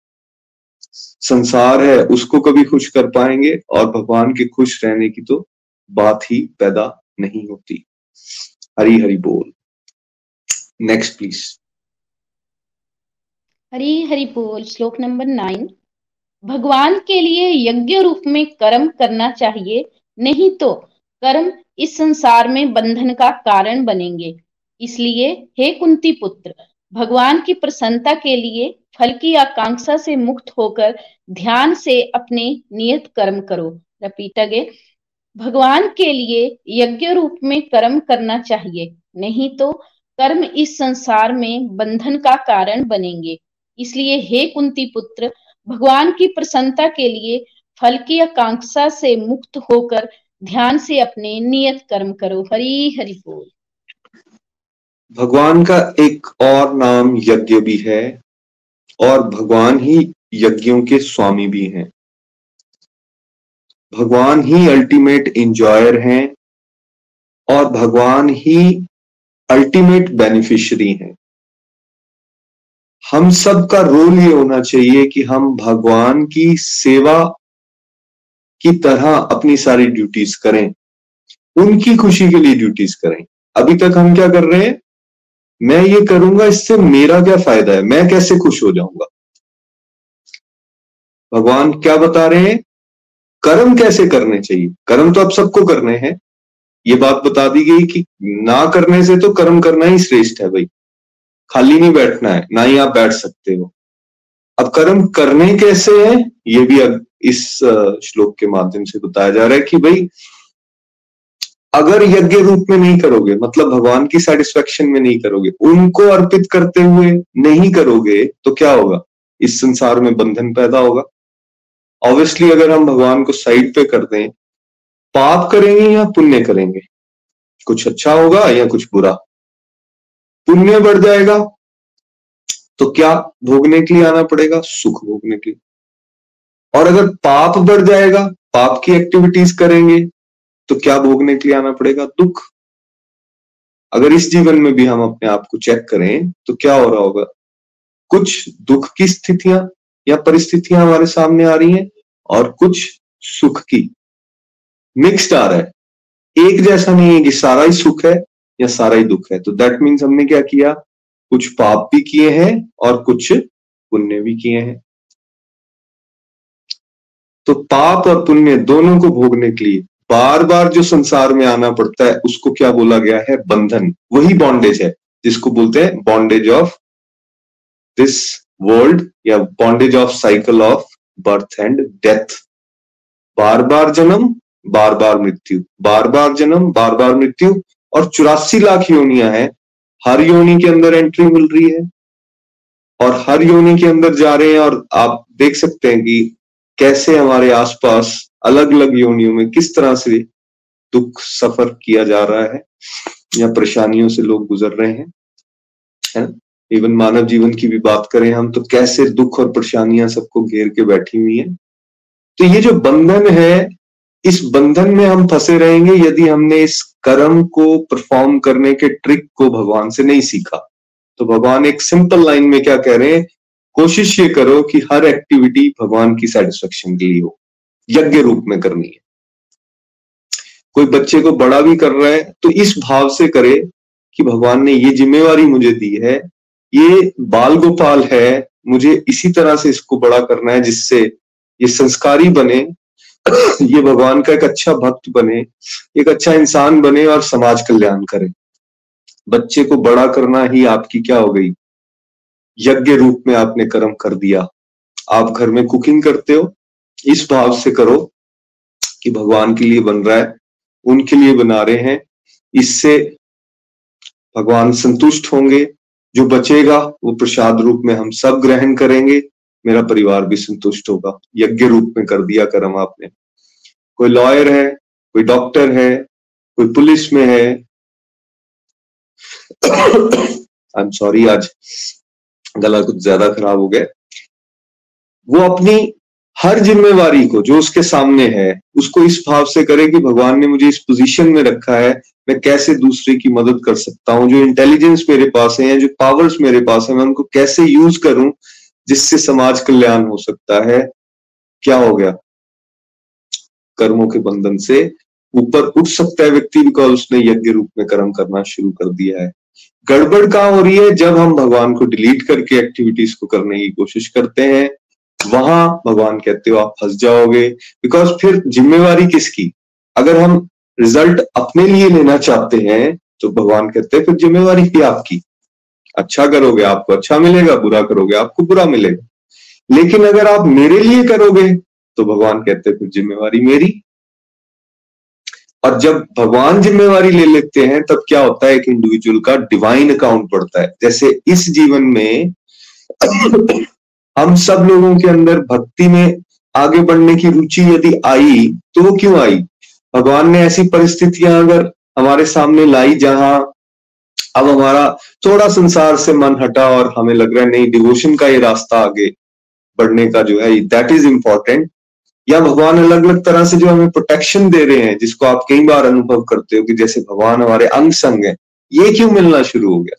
संसार है, उसको कभी खुश कर पाएँगे और भगवान के खुश रहने की तो बात ही पैदा नहीं होती। हरी हरी बोल। नेक्स्ट प्लीज़ हरी हरी बोल, श्लोक नंबर नाइन। भगवान के लिए यज्ञ रूप में कर्म करना चाहिए, नहीं तो कर्म इस संसार में बंधन का कारण बनेंगे। इसलिए, हे कुंती पुत्र भगवान की प्रसन्नता के लिए फल की आकांक्षा से मुक्त होकर ध्यान से अपने नियत कर्म करो। रिपीट अगे भगवान के लिए यज्ञ रूप में कर्म करना चाहिए। नहीं तो कर्म इस संसार में बंधन का कारण बनेंगे। इसलिए हे कुंती पुत्र, भगवान की प्रसन्नता के लिए फल की आकांक्षा से मुक्त होकर ध्यान से अपने नियत कर्म करो। हरी हरि बोल। भगवान का एक और नाम यज्ञ भी है और भगवान ही यज्ञों के स्वामी भी हैं। भगवान ही अल्टीमेट इंजॉयर हैं और भगवान ही अल्टीमेट बेनिफिशियरी हैं। हम सब का रोल ये होना चाहिए कि हम भगवान की सेवा की तरह अपनी सारी ड्यूटीज़ करें, उनकी खुशी के लिए ड्यूटीज़ करें। अभी तक हम क्या कर रहे हैं? मैं ये करूँगा, इससे मेरा क्या फ़ायदा है? मैं कैसे खुश हो जाऊँगा? भगवान क्या बता रहे हैं? कर्म कैसे करने चाहिए? कर्म तो आप सबको करने हैं। ये बात बता दी गई कि ना करने से तो कर्म करना ही श्रेष्ठ है भाई। खाली नहीं बैठना है, ना ही आप बैठ सकते हो। अब कर्म करने कैसे हैं? ये भी अब इस श्लोक के माध्यम से बताया जा रहा है कि भाई अगर यज्ञ रूप में नहीं करोगे मतलब भगवान की सेटिस्फेक्शन में नहीं करोगे, उनको अर्पित करते हुए नहीं करोगे तो क्या होगा? इस संसार में बंधन पैदा होगा। ऑब्वियसली अगर हम भगवान को साइड पे कर दें, पाप करेंगे या पुण्य करेंगे? कुछ अच्छा होगा या कुछ बुरा? पुण्य बढ़ जाएगा तो क्या भोगने के लिए आना पड़ेगा? सुख भोगने के लिए। और अगर पाप बढ़ जाएगा, पाप की एक्टिविटीज़ करेंगे तो क्या भोगने के लिए आना पड़ेगा? दुख। अगर इस जीवन में भी हम अपने आप को चेक करें तो क्या हो रहा होगा? कुछ दुख की स्थितियाँ या परिस्थितियाँ हमारे सामने आ रही हैं और कुछ सुख की। मिक्स्ड आ रहा है। एक जैसा नहीं है कि सारा ही सुख है या सारा ही दुख है। तो दैट मीन्स हमने क्या किया? कुछ पाप भी किए हैं और कुछ पुण्य भी किए हैं। तो पाप और पुण्य दोनों को भोगने के लिए बार बार जो संसार में आना पड़ता है, उसको क्या बोला गया है? बंधन। वही बॉन्डेज है, जिसको बोलते हैं बॉन्डेज ऑफ़ दिस वर्ल्ड या bondage of cycle of birth and death बार बार जन्म बार बार मृत्यु। बार बार जन्म बार बार मृत्यु। और चौरासी लाख योनिया है। हर योनि के अंदर एंट्री मिल रही है। और हर योनि के अंदर जा रहे हैं और आप देख सकते हैं कि कैसे हमारे आसपास अलग अलग योनियों में किस तरह से दुख सफ़र किया जा रहा है या परेशानियों से लोग गुजर रहे हैं, है इवन मानव जीवन की भी बात करें हम तो कैसे दुख और परेशानियाँ सबको घेर के बैठी हुई है? तो ये जो बंधन है, इस बंधन में हम फंसे रहेंगे यदि हमने इस कर्म को परफॉर्म करने के ट्रिक को भगवान से नहीं सीखा। तो भगवान एक सिंपल लाइन में क्या कह रहे हैं, कोशिश ये करो कि हर एक्टिविटी भगवान की सेटिस्फेक्शन के लिए हो। यज्ञ रूप में करनी है। कोई बच्चे को बड़ा भी कर रहा है तो इस भाव से करे कि भगवान ने ये जिम्मेवारी मुझे दी है, ये बाल गोपाल है, मुझे इसी तरह से इसको बड़ा करना है जिससे ये संस्कारी बने, ये भगवान का एक अच्छा भक्त बने, एक अच्छा इंसान बने और समाज कल्याण करे। बच्चे को बड़ा करना ही आपकी क्या हो गई? यज्ञ रूप में आपने कर्म कर दिया। आप घर में कुकिंग करते हो इस भाव से करो कि भगवान के लिए बन रहा है, उनके लिए बना रहे हैं। इससे भगवान संतुष्ट होंगे, जो बचेगा वो प्रसाद रूप में हम सब ग्रहण करेंगे, मेरा परिवार भी संतुष्ट होगा। यज्ञ रूप में कर दिया कर्म आपने। कोई लॉयर है, कोई डॉक्टर है, कोई पुलिस में है। आई एम सॉरी आज गला कुछ ज़्यादा खराब हो गया। वो अपनी हर जिम्मेवारी को, जो उसके सामने है, उसको इस भाव से करे कि भगवान ने मुझे इस पोजीशन में रखा है, मैं कैसे दूसरे की मदद कर सकता हूँ? जो इंटेलिजेंस मेरे पास है या जो पावर्स मेरे पास है, मैं उनको कैसे यूज़ करूँ जिससे समाज कल्याण हो सकता है? क्या हो गया? कर्मों के बंधन से ऊपर उठ सकता है व्यक्ति बिकॉज़ उसने यज्ञ रूप में कर्म करना शुरू कर दिया है। गड़बड़ कहाँ हो रही है? जब हम भगवान को डिलीट करके एक्टिविटीज़ को करने की कोशिश करते हैं वहाँ भगवान कहते हो, आप फंस जाओगे। बिकॉज़ फिर जिम्मेवारी किसकी? अगर हम रिज़ल्ट अपने लिए लेना चाहते हैं तो भगवान कहते हैं, फिर जिम्मेवारी भी आपकी। अच्छा करोगे, आपको अच्छा मिलेगा, बुरा करोगे, आपको बुरा मिलेगा। लेकिन अगर आप मेरे लिए करोगे तो भगवान कहते हैं, फिर जिम्मेवारी मेरी। और जब भगवान जिम्मेवारी ले लेते हैं, तब क्या होता है, एक इंडिविजुअल का डिवाइन अकाउंट बढ़ता है। जैसे इस जीवन में हम सब लोगों के अंदर भक्ति में आगे बढ़ने की रुचि यदि आई तो वो क्यों आई? भगवान ने ऐसी परिस्थितियाँ अगर हमारे सामने लाई जहाँ अब हमारा थोड़ा संसार से मन हटा और हमें लग रहा है, नहीं डिवोशन का ये रास्ता आगे बढ़ने का जो है दैट इज़ इंपॉर्टेंट या भगवान अलग अलग तरह से जो हमें प्रोटेक्शन दे रहे हैं, जिसको आप कई बार अनुभव करते हो कि जैसे भगवान हमारे अंग संग है, ये क्यों मिलना शुरू हो गया?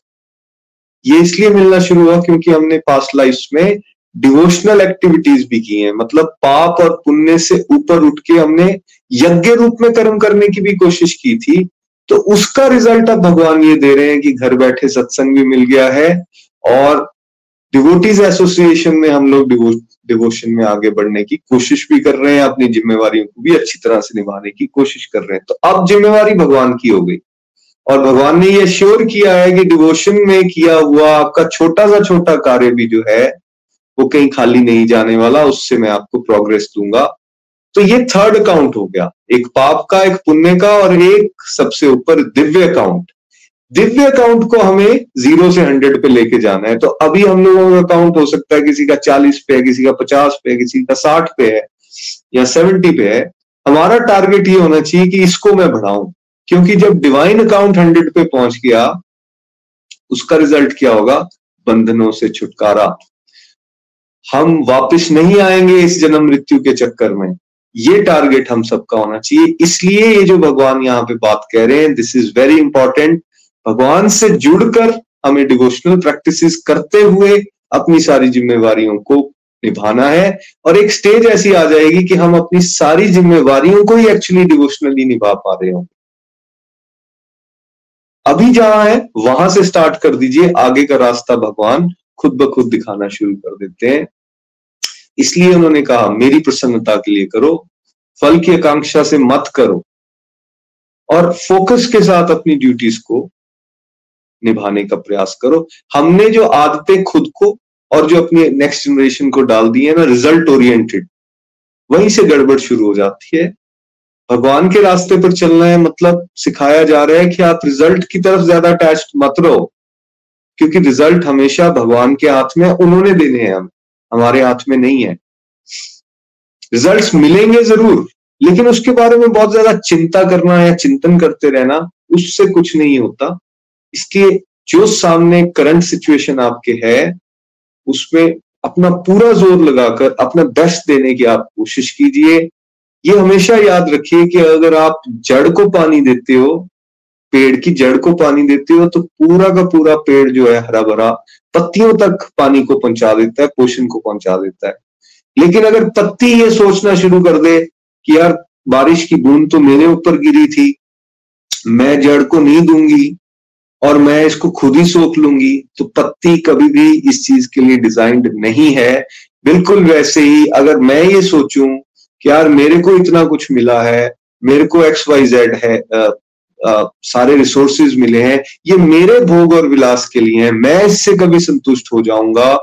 ये इसलिए मिलना शुरू हुआ क्योंकि हमने पास्ट लाइफ में डिवोशनल एक्टिविटीज़ भी की हैं। मतलब पाप और पुण्य से ऊपर उठ के हमने यज्ञ रूप में कर्म करने की भी कोशिश की थी तो उसका रिज़ल्ट अब भगवान ये दे रहे हैं कि घर बैठे सत्संग भी मिल गया है और डिवोटीज एसोसिएशन में हम लोग डिवो डिवोशन में आगे बढ़ने की कोशिश भी कर रहे हैं, अपनी जिम्मेवारियों को भी अच्छी तरह से निभाने की कोशिश कर रहे हैं। तो अब जिम्मेवारी भगवान की हो गई और भगवान ने यह श्योर किया है कि डिवोशन में किया हुआ आपका छोटा सा छोटा कार्य भी जो है वो कहीं खाली नहीं जाने वाला, उससे मैं आपको प्रोग्रेस दूँगा। तो ये थर्ड अकाउंट हो गया। एक पाप का, एक पुण्य का और एक सबसे ऊपर दिव्य अकाउंट दिव्य अकाउंट को हमें ज़ीरो से हंड्रेड पे लेके जाना है। तो अभी हम लोगों का अकाउंट हो सकता है किसी का चालीस पे है, किसी का पचास पे है, किसी का साठ पे है या सेवेंटी पे है। हमारा टारगेट ये होना चाहिए कि इसको मैं बढ़ाऊं। क्योंकि जब डिवाइन अकाउंट हंड्रेड पे पहुँच गया, उसका रिज़ल्ट क्या होगा? बंधनों से छुटकारा। हम वापस नहीं आएँगे इस जन्म मृत्यु के चक्कर में। ये टारगेट हम सबका होना चाहिए। इसलिए ये जो भगवान यहाँ पे बात कह रहे हैं दिस इज़ वेरी इंपॉर्टेंट भगवान से जुड़कर हमें डिवोशनल प्रैक्टिसेस करते हुए अपनी सारी जिम्मेवारियों को निभाना है और एक स्टेज ऐसी आ जाएगी कि हम अपनी सारी जिम्मेवारियों को ही एक्चुअली डिवोशनली निभा पा रहे होंगे। अभी जहाँ है, वहाँ से स्टार्ट कर दीजिए। आगे का रास्ता भगवान खुद ब खुद दिखाना शुरू कर देते हैं। इसलिए उन्होंने कहा, मेरी प्रसन्नता के लिए करो, फल की आकांक्षा से मत करो, और फोकस के साथ अपनी ड्यूटीज़ को निभाने का प्रयास करो। हमने जो आदतें खुद को और जो अपनी नेक्स्ट जनरेशन को डाल दी है ना रिज़ल्ट ओरिएंटेड वहीं से गड़बड़ शुरू हो जाती है। भगवान के रास्ते पर चलना है मतलब सिखाया जा रहा है कि आप रिज़ल्ट की तरफ़ ज़्यादा अटैच मत रहो। क्योंकि रिज़ल्ट हमेशा भगवान के हाथ में उन्होंने देने हैं हम। हमारे हाथ में नहीं है। रिजल्ट्स मिलेंगे ज़रूर, लेकिन उसके बारे में बहुत ज़्यादा चिंता करना या चिंतन करते रहना उससे कुछ नहीं होता। इसलिए जो सामने करंट सिचुएशन आपके है, उसमें अपना पूरा ज़ोर लगाकर, अपना बेस्ट देने की आप कोशिश कीजिए। ये हमेशा याद रखिए कि अगर आप जड़ को पानी देते हो पेड़ की जड़ को पानी देते हो तो पूरा का पूरा पेड़ जो है हरा भरा पत्तियों तक पानी को पहुँचा देता है, पोषण को पहुँचा देता है। लेकिन अगर पत्ती ये सोचना शुरू कर दे कि यार, बारिश की बूंद तो मेरे ऊपर गिरी थी, मैं जड़ को नहीं दूँगी और मैं इसको खुद ही सोख लूँगी तो पत्ती कभी भी इस चीज़ के लिए डिजाइंड नहीं है। बिल्कुल वैसे ही अगर मैं ये सोचूं कि यार, मेरे को इतना कुछ मिला है, मेरे को एक्स वाई जेड है सारे रिसोर्सेज मिले हैं। ये मेरे भोग और विलास के लिए हैं। मैं इससे कभी संतुष्ट हो जाऊँगा।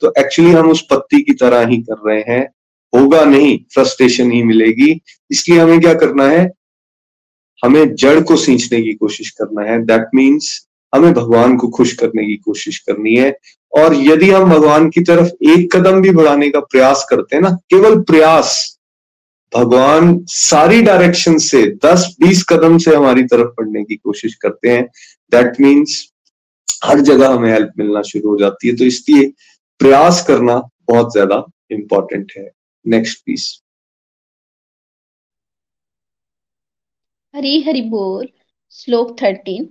तो एक्चुअली हम उस पत्ती की तरह ही कर रहे हैं। होगा नहीं फ्रस्ट्रेशन ही मिलेगी। इसलिए हमें क्या करना है? हमें जड़ को सींचने की कोशिश करना है। दैट मीन्स हमें भगवान को खुश करने की कोशिश करनी है। और यदि हम भगवान की तरफ़ एक कदम भी बढ़ाने का प्रयास करते हैं ना, केवल प्रयास भगवान सारी डायरेक्शन से 10-20 कदम से हमारी तरफ़ बढ़ने की कोशिश करते हैं। दैट मीन्स हर जगह हमें हेल्प मिलना शुरू हो जाती है। तो इसलिए प्रयास करना बहुत ज़्यादा इंपॉर्टेंट है। नेक्स्ट पीस हरी हरि बोल, श्लोक थर्टीन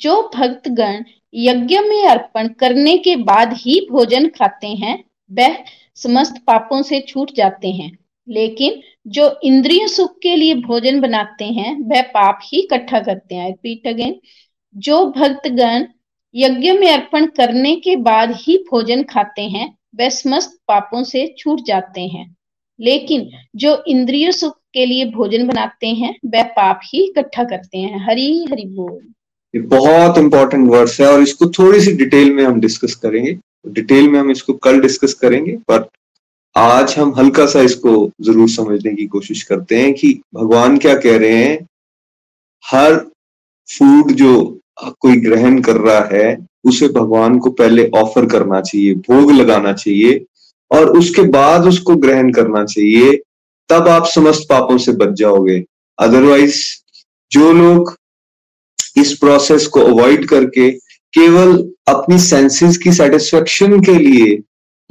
जो भक्तगण यज्ञ में अर्पण करने के बाद ही भोजन खाते हैं, वह समस्त पापों से छूट जाते हैं। लेकिन जो इंद्रिय सुख के लिए भोजन बनाते हैं, वह पाप ही इकट्ठा करते हैं। रिपीट अगेन जो भक्तगण यज्ञ में अर्पण करने के बाद ही भोजन खाते हैं, वह समस्त पापों से छूट जाते हैं। लेकिन जो इंद्रिय सुख के लिए भोजन बनाते हैं, वह पाप ही इकट्ठा करते हैं। हरी हरि बोल। ये बहुत इंपॉर्टेंट वर्ड्स है और इसको थोड़ी सी डिटेल में हम डिस्कस करेंगे। डिटेल में हम इसको कल डिस्कस करेंगे बट आज हम हल्का सा इसको ज़रूर समझने की कोशिश करते हैं कि भगवान क्या कह रहे हैं? हर फ़ूड जो कोई ग्रहण कर रहा है, उसे भगवान को पहले ऑफ़र करना चाहिए, भोग लगाना चाहिए और उसके बाद उसको ग्रहण करना चाहिए, तब आप समस्त पापों से बच जाओगे। अदरवाइज़ जो लोग इस प्रोसेस को अवॉइड करके केवल अपनी सेंसेस की सेटिस्फेक्शन के लिए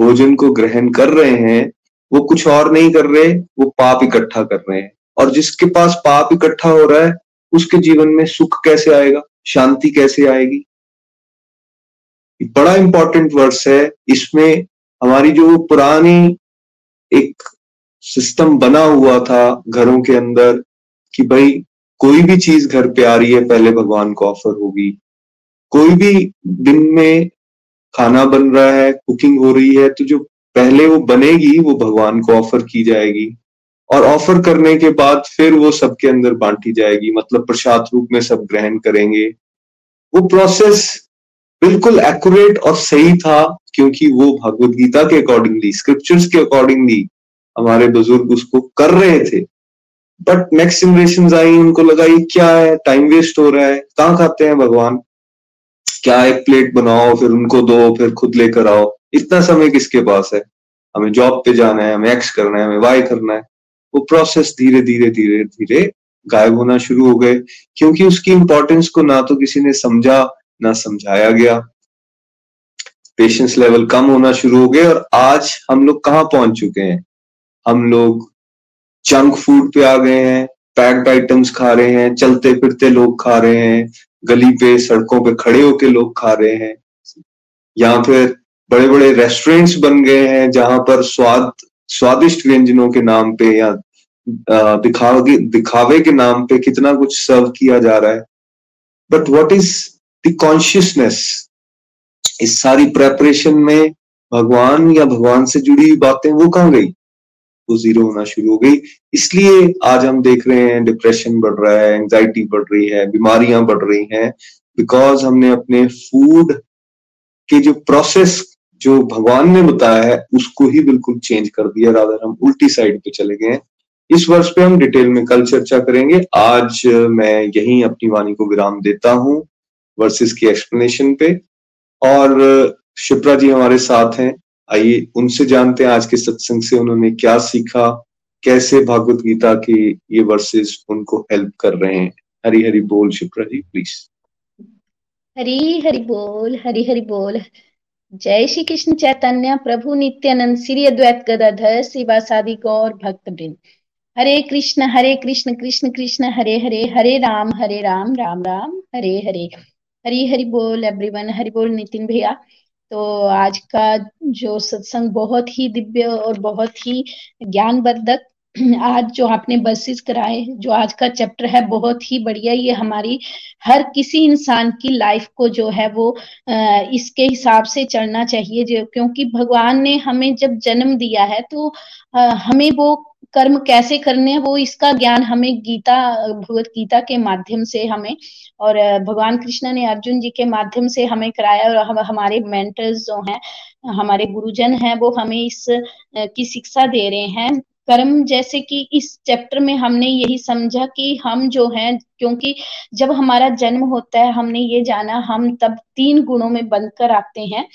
भोजन को ग्रहण कर रहे हैं, वो कुछ और नहीं कर रहे, वो पाप इकट्ठा कर रहे हैं। और जिसके पास पाप इकट्ठा हो रहा है, उसके जीवन में सुख कैसे आएगा? शांति कैसे आएगी? बड़ा इंपॉर्टेंट वर्स है। इसमें हमारी जो पुरानी एक सिस्टम बना हुआ था घरों के अंदर कि भाई, कोई भी चीज़ घर पे आ रही है, पहले भगवान को ऑफ़र होगी। कोई भी दिन में खाना बन रहा है कुकिंग हो रही है तो जो पहले वो बनेगी, वो भगवान को ऑफ़र की जाएगी। और ऑफ़र करने के बाद फिर वो सबके अंदर बांटी जाएगी मतलब प्रसाद रूप में सब ग्रहण करेंगे। वो प्रोसेस बिल्कुल एक्यूरेट और सही था, क्योंकि वो भगवत गीता के अकॉर्डिंगली स्क्रिप्चर्स के अकॉर्डिंगली हमारे बुज़ुर्ग उसको कर रहे थे। बट नेक्स्ट जनरेशन आई, उनको लगा ये क्या है टाइम वेस्ट हो रहा है, कहाँ खाते हैं भगवान? क्या एक प्लेट बनाओ, फिर उनको दो, फिर खुद लेकर आओ। इतना समय किसके पास है? हमें जॉब पे जाना है, हमें एक्स करना है, हमें वाई करना है। वो प्रोसेस धीरे धीरे धीरे धीरे गायब होना शुरू हो गए, क्योंकि उसकी इंपॉर्टेंस को ना तो किसी ने समझा, ना समझाया गया। पेशेंस लेवल कम होना शुरू हो गए और आज हम लोग कहाँ पहुँच चुके हैं? हम लोग जंक फ़ूड पे आ गए हैं पैक्ड आइटम्स खा रहे हैं चलते फिरते लोग खा रहे हैं गली पे, सड़कों पे खड़े होके लोग खा रहे हैं। या फिर बड़े बड़े रेस्टोरेंट्स बन गए हैं, जहाँ पर स्वाद, स्वादिष्ट व्यंजनों के नाम पे या दिखावे दिखावे के नाम पे कितना कुछ सर्व किया जा रहा है। But what is the consciousness इस सारी प्रेपरेशन में भगवान या भगवान से जुड़ी हुई बातें, वो कहाँ गई? वो ज़ीरो होना शुरू हो गई। इसलिए आज हम देख रहे हैं डिप्रेशन बढ़ रहा है एंजाइटी बढ़ रही है, बीमारियाँ बढ़ रही हैं बिकॉज़ हमने अपने फ़ूड के जो प्रोसेस जो भगवान ने बताया है, उसको ही बिल्कुल चेंज कर दिया राधर हम उल्टी साइड पे चले गए। हैं इस वर्ष पे हम डिटेल में कल चर्चा करेंगे। आज मैं यही अपनी वाणी को विराम देता हूँ वर्सेस की एक्सप्लेनेशन पे। और, शिप्रा जी हमारे साथ हैं। आइए, उनसे जानते हैं आज के सत्संग से उन्होंने क्या सीखा, कैसे भागवत गीता के ये वर्सेस उनको हेल्प कर रहे हैं। हरी हरी बोल शिप्रा जी प्लीज़ हरी हरी बोल हरी हरी बोल। जय श्री कृष्ण चैतन्य, प्रभु नित्यानंद, श्री अद्वैत गदाधर शिवासादि गौर भक्त वृंद हरे कृष्ण हरे कृष्ण कृष्ण कृष्ण, हरे हरे हरे राम हरे राम राम राम, हरे हरे। हरी हरि बोल एवरीवन हरि बोल, नितिन भैया। तो आज का जो सत्संग बहुत ही दिव्य और बहुत ही ज्ञानवर्धक आज जो आपने बसेस कराए, जो आज का चैप्टर है, बहुत ही बढ़िया। ये हमारी हर किसी इंसान की लाइफ को जो है वो इसके हिसाब से चलना चाहिए। जो, क्योंकि भगवान ने हमें जब जन्म दिया है तो हमें वो कर्म कैसे करने हैं, वो इसका ज्ञान हमें गीता, भगवत गीता के माध्यम से हमें और भगवान कृष्ण ने अर्जुन जी के माध्यम से हमें कराया और हम, हमारे मेंटर्स जो हैं, हमारे गुरुजन हैं, वो हमें इस की शिक्षा दे रहे हैं। कर्म, जैसे कि इस चैप्टर में हमने यही समझा कि हम जो हैं, क्योंकि जब हमारा जन्म होता है, हमने ये जाना, हम तब तीन गुणों में बंध कर आते हैं।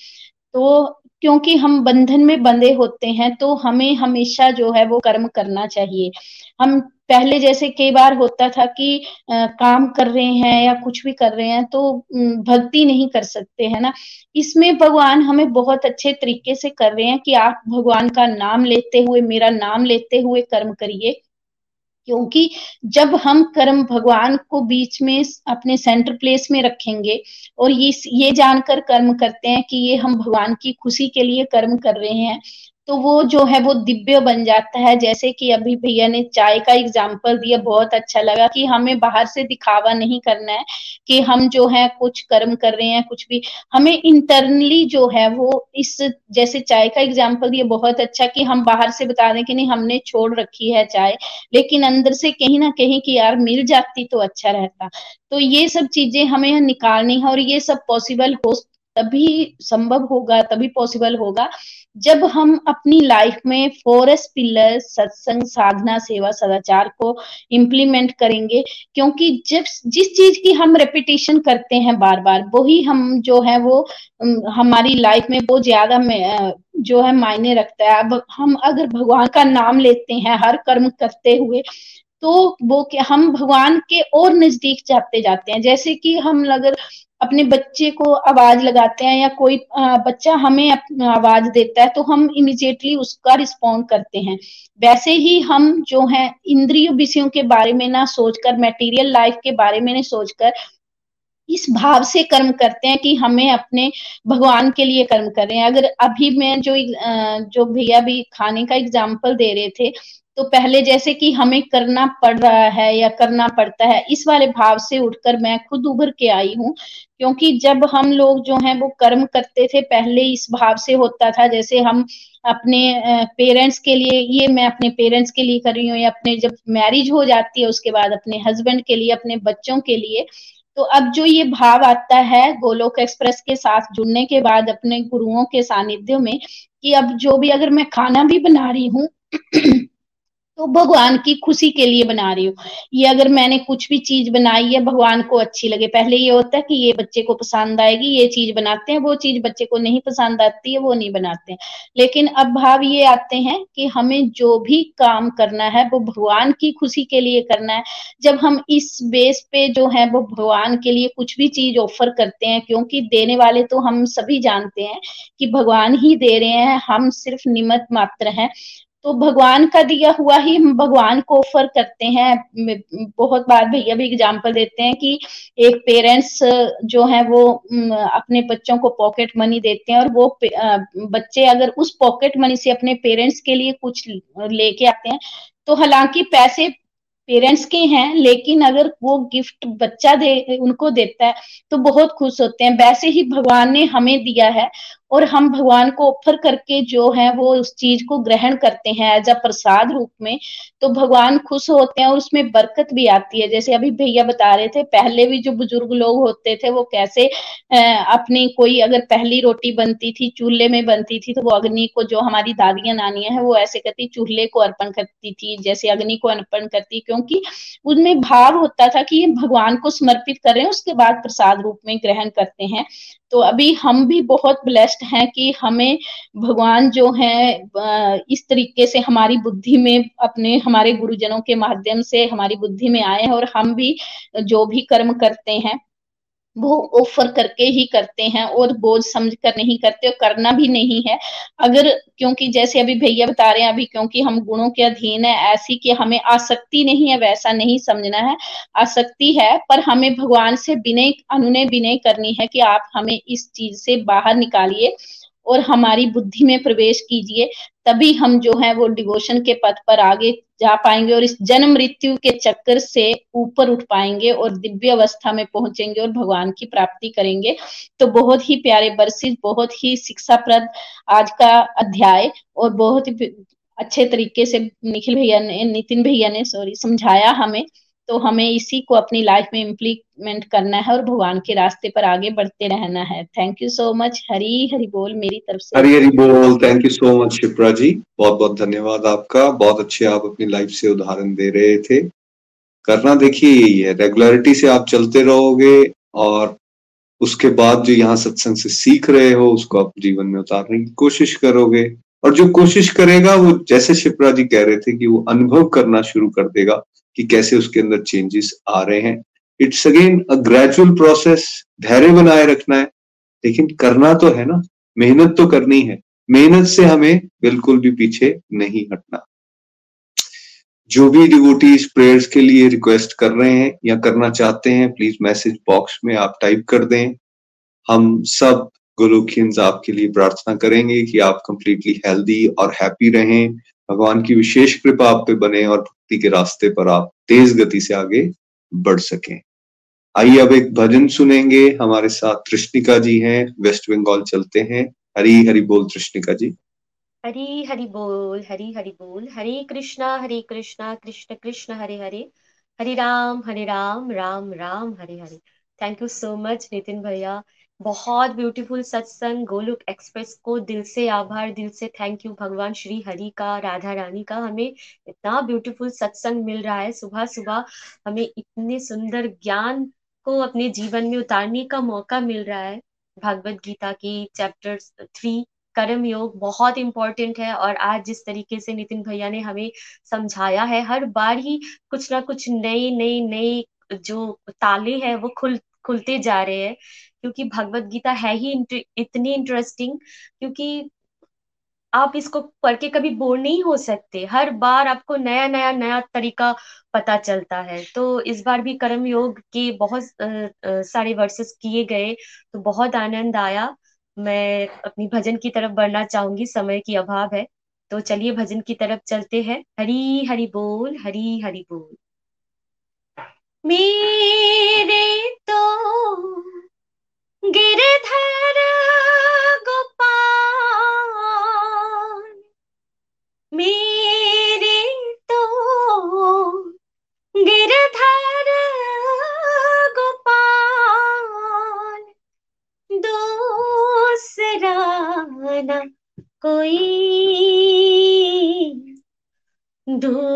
तो क्योंकि हम बंधन में बंधे होते हैं तो हमें हमेशा जो है वो कर्म करना चाहिए। हम पहले जैसे कई बार होता था कि आ, काम कर रहे हैं या कुछ भी कर रहे हैं तो भक्ति नहीं कर सकते है ना? इसमें भगवान हमें बहुत अच्छे तरीके से कर रहे हैं कि आप भगवान का नाम लेते हुए मेरा नाम लेते हुए कर्म करिए। क्योंकि जब हम कर्म भगवान को बीच में अपने सेंटर प्लेस में रखेंगे और ये ये जानकर कर्म करते हैं कि ये हम भगवान की खुशी के लिए कर्म कर रहे हैं तो वो जो है, वो दिव्य बन जाता है। जैसे कि अभी भैया ने चाय का एग्ज़ाम्पल दिया, बहुत अच्छा लगा कि हमें बाहर से दिखावा नहीं करना है कि हम जो है, कुछ कर्म कर रहे हैं, कुछ भी। हमें इंटरनली जो है, वो इस जैसे चाय का एग्ज़ाम्पल दिया, बहुत अच्छा कि हम बाहर से बता दें कि नहीं, हमने छोड़ रखी है चाय, लेकिन अंदर से कहीं ना कहीं कि यार मिल जाती तो अच्छा रहता। तो ये सब चीज़ें हमें निकालनी है और ये सब पॉसिबल हो तभी संभव होगा, तभी पॉसिबल होगा, जब हम अपनी लाइफ में फोरस पिलर सत्संग साधना सेवा सदाचार को इम्प्लीमेंट करेंगे, क्योंकि जब जिस चीज़ की हम रेपिटेशन करते हैं बार बार वही हम जो है वो हमारी लाइफ में बहुत ज़्यादा जो है मायने रखता है। अब हम अगर भगवान का नाम लेते हैं, हर कर्म करते हुए तो वो हम भगवान के और नज़दीक जाते जाते हैं। जैसे कि हम अगर अपने बच्चे को आवाज़ लगाते हैं या कोई बच्चा हमें आवाज़ देता है तो हम इमिजिएटली उसका रिस्पॉन्ड करते हैं। वैसे ही हम जो है, इंद्रिय विषयों के बारे में ना सोचकर मेटीरियल लाइफ के बारे में सोचकर, इस भाव से कर्म करते हैं कि हमें अपने भगवान के लिए कर्म कर रहे हैं। अगर अभी मैं जो जो भैया भी खाने का एग्ज़ाम्पल दे रहे थे तो पहले जैसे कि हमें करना पड़ रहा है या करना पड़ता है, इस वाले भाव से उठकर मैं खुद उभर के आई हूँ। क्योंकि जब हम लोग जो हैं, वो कर्म करते थे, पहले इस भाव से होता था, जैसे हम अपने पेरेंट्स के लिए, ये मैं अपने पेरेंट्स के लिए कर रही हूँ, या अपने जब मैरिज हो जाती है, उसके बाद अपने हस्बैंड के लिए, अपने बच्चों के लिए तो अब जो ये भाव आता है, गोलोक एक्सप्रेस के साथ जुड़ने के बाद, अपने गुरुओं के सानिध्य में, कि अब जो भी अगर मैं खाना भी बना रही हूँ तो भगवान की खुशी के लिए बना रही हूँ। ये अगर मैंने कुछ भी चीज़ बनाई है, भगवान को अच्छी लगे। पहले ये होता है कि ये बच्चे को पसंद आएगी, ये चीज़ बनाते हैं, वो चीज़ बच्चे को नहीं पसंद आती है, वो नहीं बनाते हैं। लेकिन अब भाव ये आते हैं कि हमें जो भी काम करना है, वो भगवान की खुशी के लिए करना है। जब हम इस बेस पे जो है, वो भगवान के लिए कुछ भी चीज़ ऑफ़र करते हैं, क्योंकि देने वाले तो हम सभी जानते हैं कि भगवान ही दे रहे हैं, हम सिर्फ़ निमत मात्र हैं। तो भगवान का दिया हुआ ही हम भगवान को ऑफ़र करते हैं। बहुत बार भैया भी एग्ज़ाम्पल देते हैं कि एक पेरेंट्स जो है वो अपने बच्चों को पॉकेट मनी देते हैं और वो बच्चे अगर उस पॉकेट मनी से अपने पेरेंट्स के लिए कुछ लेके आते हैं तो हालाँकि पैसे पेरेंट्स के हैं, लेकिन अगर वो गिफ्ट बच्चा दे, उनको देता है तो बहुत खुश होते हैं। वैसे ही भगवान ने हमें दिया है। और हम भगवान को ऑफ़र करके जो है वो उस चीज़ को ग्रहण करते हैं एज अ प्रसाद रूप में तो भगवान खुश होते हैं और उसमें बरकत भी आती है। जैसे अभी भैया बता रहे थे, पहले भी जो बुज़ुर्ग लोग होते थे, वो कैसे अपनी कोई अगर पहली रोटी बनती थी, चूल्हे में बनती थी तो वो अग्नि को जो हमारी दादियाँ नानियाँ हैं, वो ऐसे करती, चूल्हे को अर्पण करती थी, जैसे अग्नि को अर्पण करती, क्योंकि उनमें भाव होता था कि ये भगवान को समर्पित कर रहे हैं, उसके बाद प्रसाद रूप में ग्रहण करते हैं। तो अभी हम भी बहुत ब्लेस्ड हैं कि हमें भगवान जो है इस तरीके से हमारी बुद्धि में अपने, हमारे गुरुजनों के माध्यम से हमारी बुद्धि में आए हैं और हम भी जो भी कर्म करते हैं वो ऑफ़र करके ही करते हैं और बोझ समझ कर नहीं करते और करना भी नहीं है। अगर क्योंकि जैसे अभी भैया बता रहे हैं, अभी क्योंकि हम गुणों के अधीन है, ऐसी कि हमें आसक्ति नहीं है, वैसा नहीं समझना है। आसक्ति है, पर हमें भगवान से विनय, अनुनय विनय करनी है कि आप हमें इस चीज़ से बाहर निकालिए। और हमारी बुद्धि में प्रवेश कीजिए, तभी हम जो है वो डिवोशन के पथ पर आगे जा पाएँगे और इस जन्म मृत्यु के चक्कर से ऊपर उठ पाएँगे और दिव्य अवस्था में पहुँचेंगे और भगवान की प्राप्ति करेंगे। तो बहुत ही प्यारे वर्षित बहुत ही शिक्षाप्रद आज का अध्याय और बहुत ही अच्छे तरीके से निखिल भैया ने, नितिन भैया ने सॉरी समझाया हमें। तो हमें इसी को अपनी लाइफ में इम्प्लीमेंट करना है और भगवान के रास्ते पर आगे बढ़ते रहना है। Thank you so much Hari Hari बोल मेरी तरफ़ से। हरी हरी बोल। Thank you so much Shipra ji. बहुत बहुत धन्यवाद आपका। बहुत अच्छे आप अपनी लाइफ से उदाहरण दे रहे थे। करना देखिए, यही है। रेगुलरिटी से आप चलते रहोगे और उसके बाद जो यहाँ सत्संग से सीख रहे हो, उसको आप जीवन में उतारने की कोशिश करोगे। और जो कोशिश करेगा वो, जैसे शिप्रा जी कह रहे थे कि वो अनुभव करना शुरू कर देगा कि कैसे उसके अंदर चेंजेस आ रहे हैं। It's again a gradual process धैर्य बनाए रखना है। लेकिन करना तो है ना, मेहनत तो करनी है। मेहनत से हमें बिल्कुल भी पीछे नहीं हटना। जो भी डिवोटीज प्रेयर्स के लिए रिक्वेस्ट कर रहे हैं या करना चाहते हैं प्लीज़ मैसेज बॉक्स में आप टाइप कर दें। हम सब गोलोकियंस आपके लिए प्रार्थना करेंगे कि आप कंप्लीटली हेल्दी और हैप्पी रहें। भगवान की विशेष कृपा आप पे बने और भक्ति के रास्ते पर आप तेज गति से आगे बढ़ सकें। आइए अब एक भजन सुनेंगे। हमारे साथ कृष्णिका जी हैं, वेस्ट बंगाल चलते हैं। हरी हरि बोल कृष्णिका जी। हरी हरि बोल, हरी हरि बोल, हरे कृष्णा हरे कृष्णा, कृष्ण कृष्ण, हरे हरे। हरे राम हरे Ram Ram Ram, Hare Hare. Thank you so much Nitin भैया। बहुत ब्यूटीफुल सत्संग गोलुक एक्सप्रेस को दिल से आभार, दिल से थैंक यू भगवान श्री हरि का, राधा रानी का। हमें इतना ब्यूटीफुल सत्संग मिल रहा है। सुबह सुबह हमें इतने सुंदर ज्ञान को अपने जीवन में उतारने का मौका मिल रहा है। भागवत गीता की चैप्टर थ्री कर्म योग बहुत इंपॉर्टेंट है और आज जिस तरीके से नितिन भैया ने हमें समझाया है, हर बार ही कुछ ना कुछ नई नई नई जो ताले हैं वो खुल, खुलते जा रहे हैं। क्योंकि भगवत गीता है ही इतनी इंटरेस्टिंग क्योंकि आप इसको पढ़ के कभी बोर नहीं हो सकते। हर बार आपको नया नया नया तरीका पता चलता है। तो इस बार भी कर्म योग के बहुत सारे वर्सेस किए गए तो बहुत आनंद आया। मैं अपनी भजन की तरफ़ बढ़ना चाहूँगी, समय की अभाव है। तो चलिए भजन की तरफ़ चलते हैं। हरी, हरि बोल, हरी, हरि बोल। मेरे तो गिरधर गोपाल मेरे तो गिरधर गोपाल दूसरा न कोई दूसरा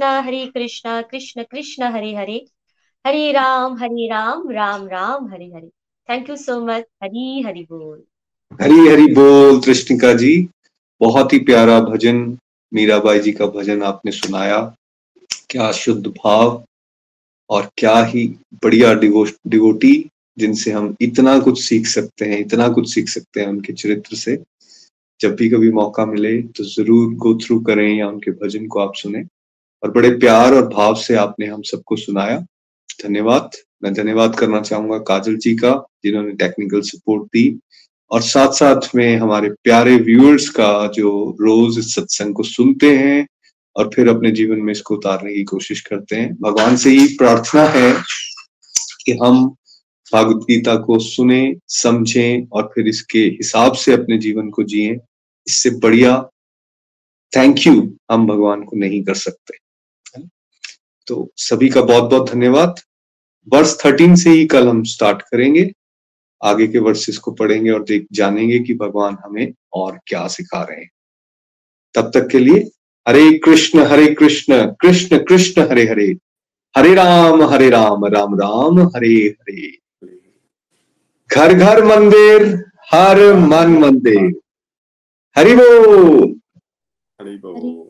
कृष्णा हरे कृष्णा कृष्ण कृष्ण हरे हरे हरे राम हरे Ram Ram Ram Hare Hare thank you so much Hari Hari बोल हरी हरि बोल कृष्णिका जी बहुत ही प्यारा भजन मीराबाई जी का भजन आपने सुनाया। क्या शुद्ध भाव और क्या ही बढ़िया डिवो डिवोटी जिनसे हम इतना कुछ सीख सकते हैं, इतना कुछ सीख सकते हैं उनके चरित्र से। जब भी कभी मौका मिले तो ज़रूर गो थ्रू करें या उनके भजन को आप सुने। और बड़े प्यार और भाव से आपने हम सबको सुनाया। धन्यवाद। मैं धन्यवाद करना चाहूँगा काजल जी का, जिन्होंने टेक्निकल सपोर्ट दी। और साथ साथ में हमारे प्यारे व्यूअर्स का जो रोज इस सत्संग को सुनते हैं और फिर अपने जीवन में इसको उतारने की कोशिश करते हैं। भगवान से ही प्रार्थना है कि हम भागवत गीता को सुने, समझें और फिर इसके हिसाब से अपने जीवन को जिए। इससे बढ़िया थैंक यू हम भगवान को नहीं कर सकते। तो सभी का बहुत बहुत धन्यवाद। वर्ष थर्टीन से ही कल हम स्टार्ट करेंगे। आगे के वर्सेस को पढ़ेंगे और देख, जानेंगे कि भगवान हमें और क्या सिखा रहे हैं। तब तक के लिए हरे कृष्ण हरे कृष्ण कृष्ण कृष्ण, हरे हरे। हरे राम हरे राम राम राम, हरे हरे। घर घर मंदिर, हर मन मंदिर। हरि बोल। हरि बोल।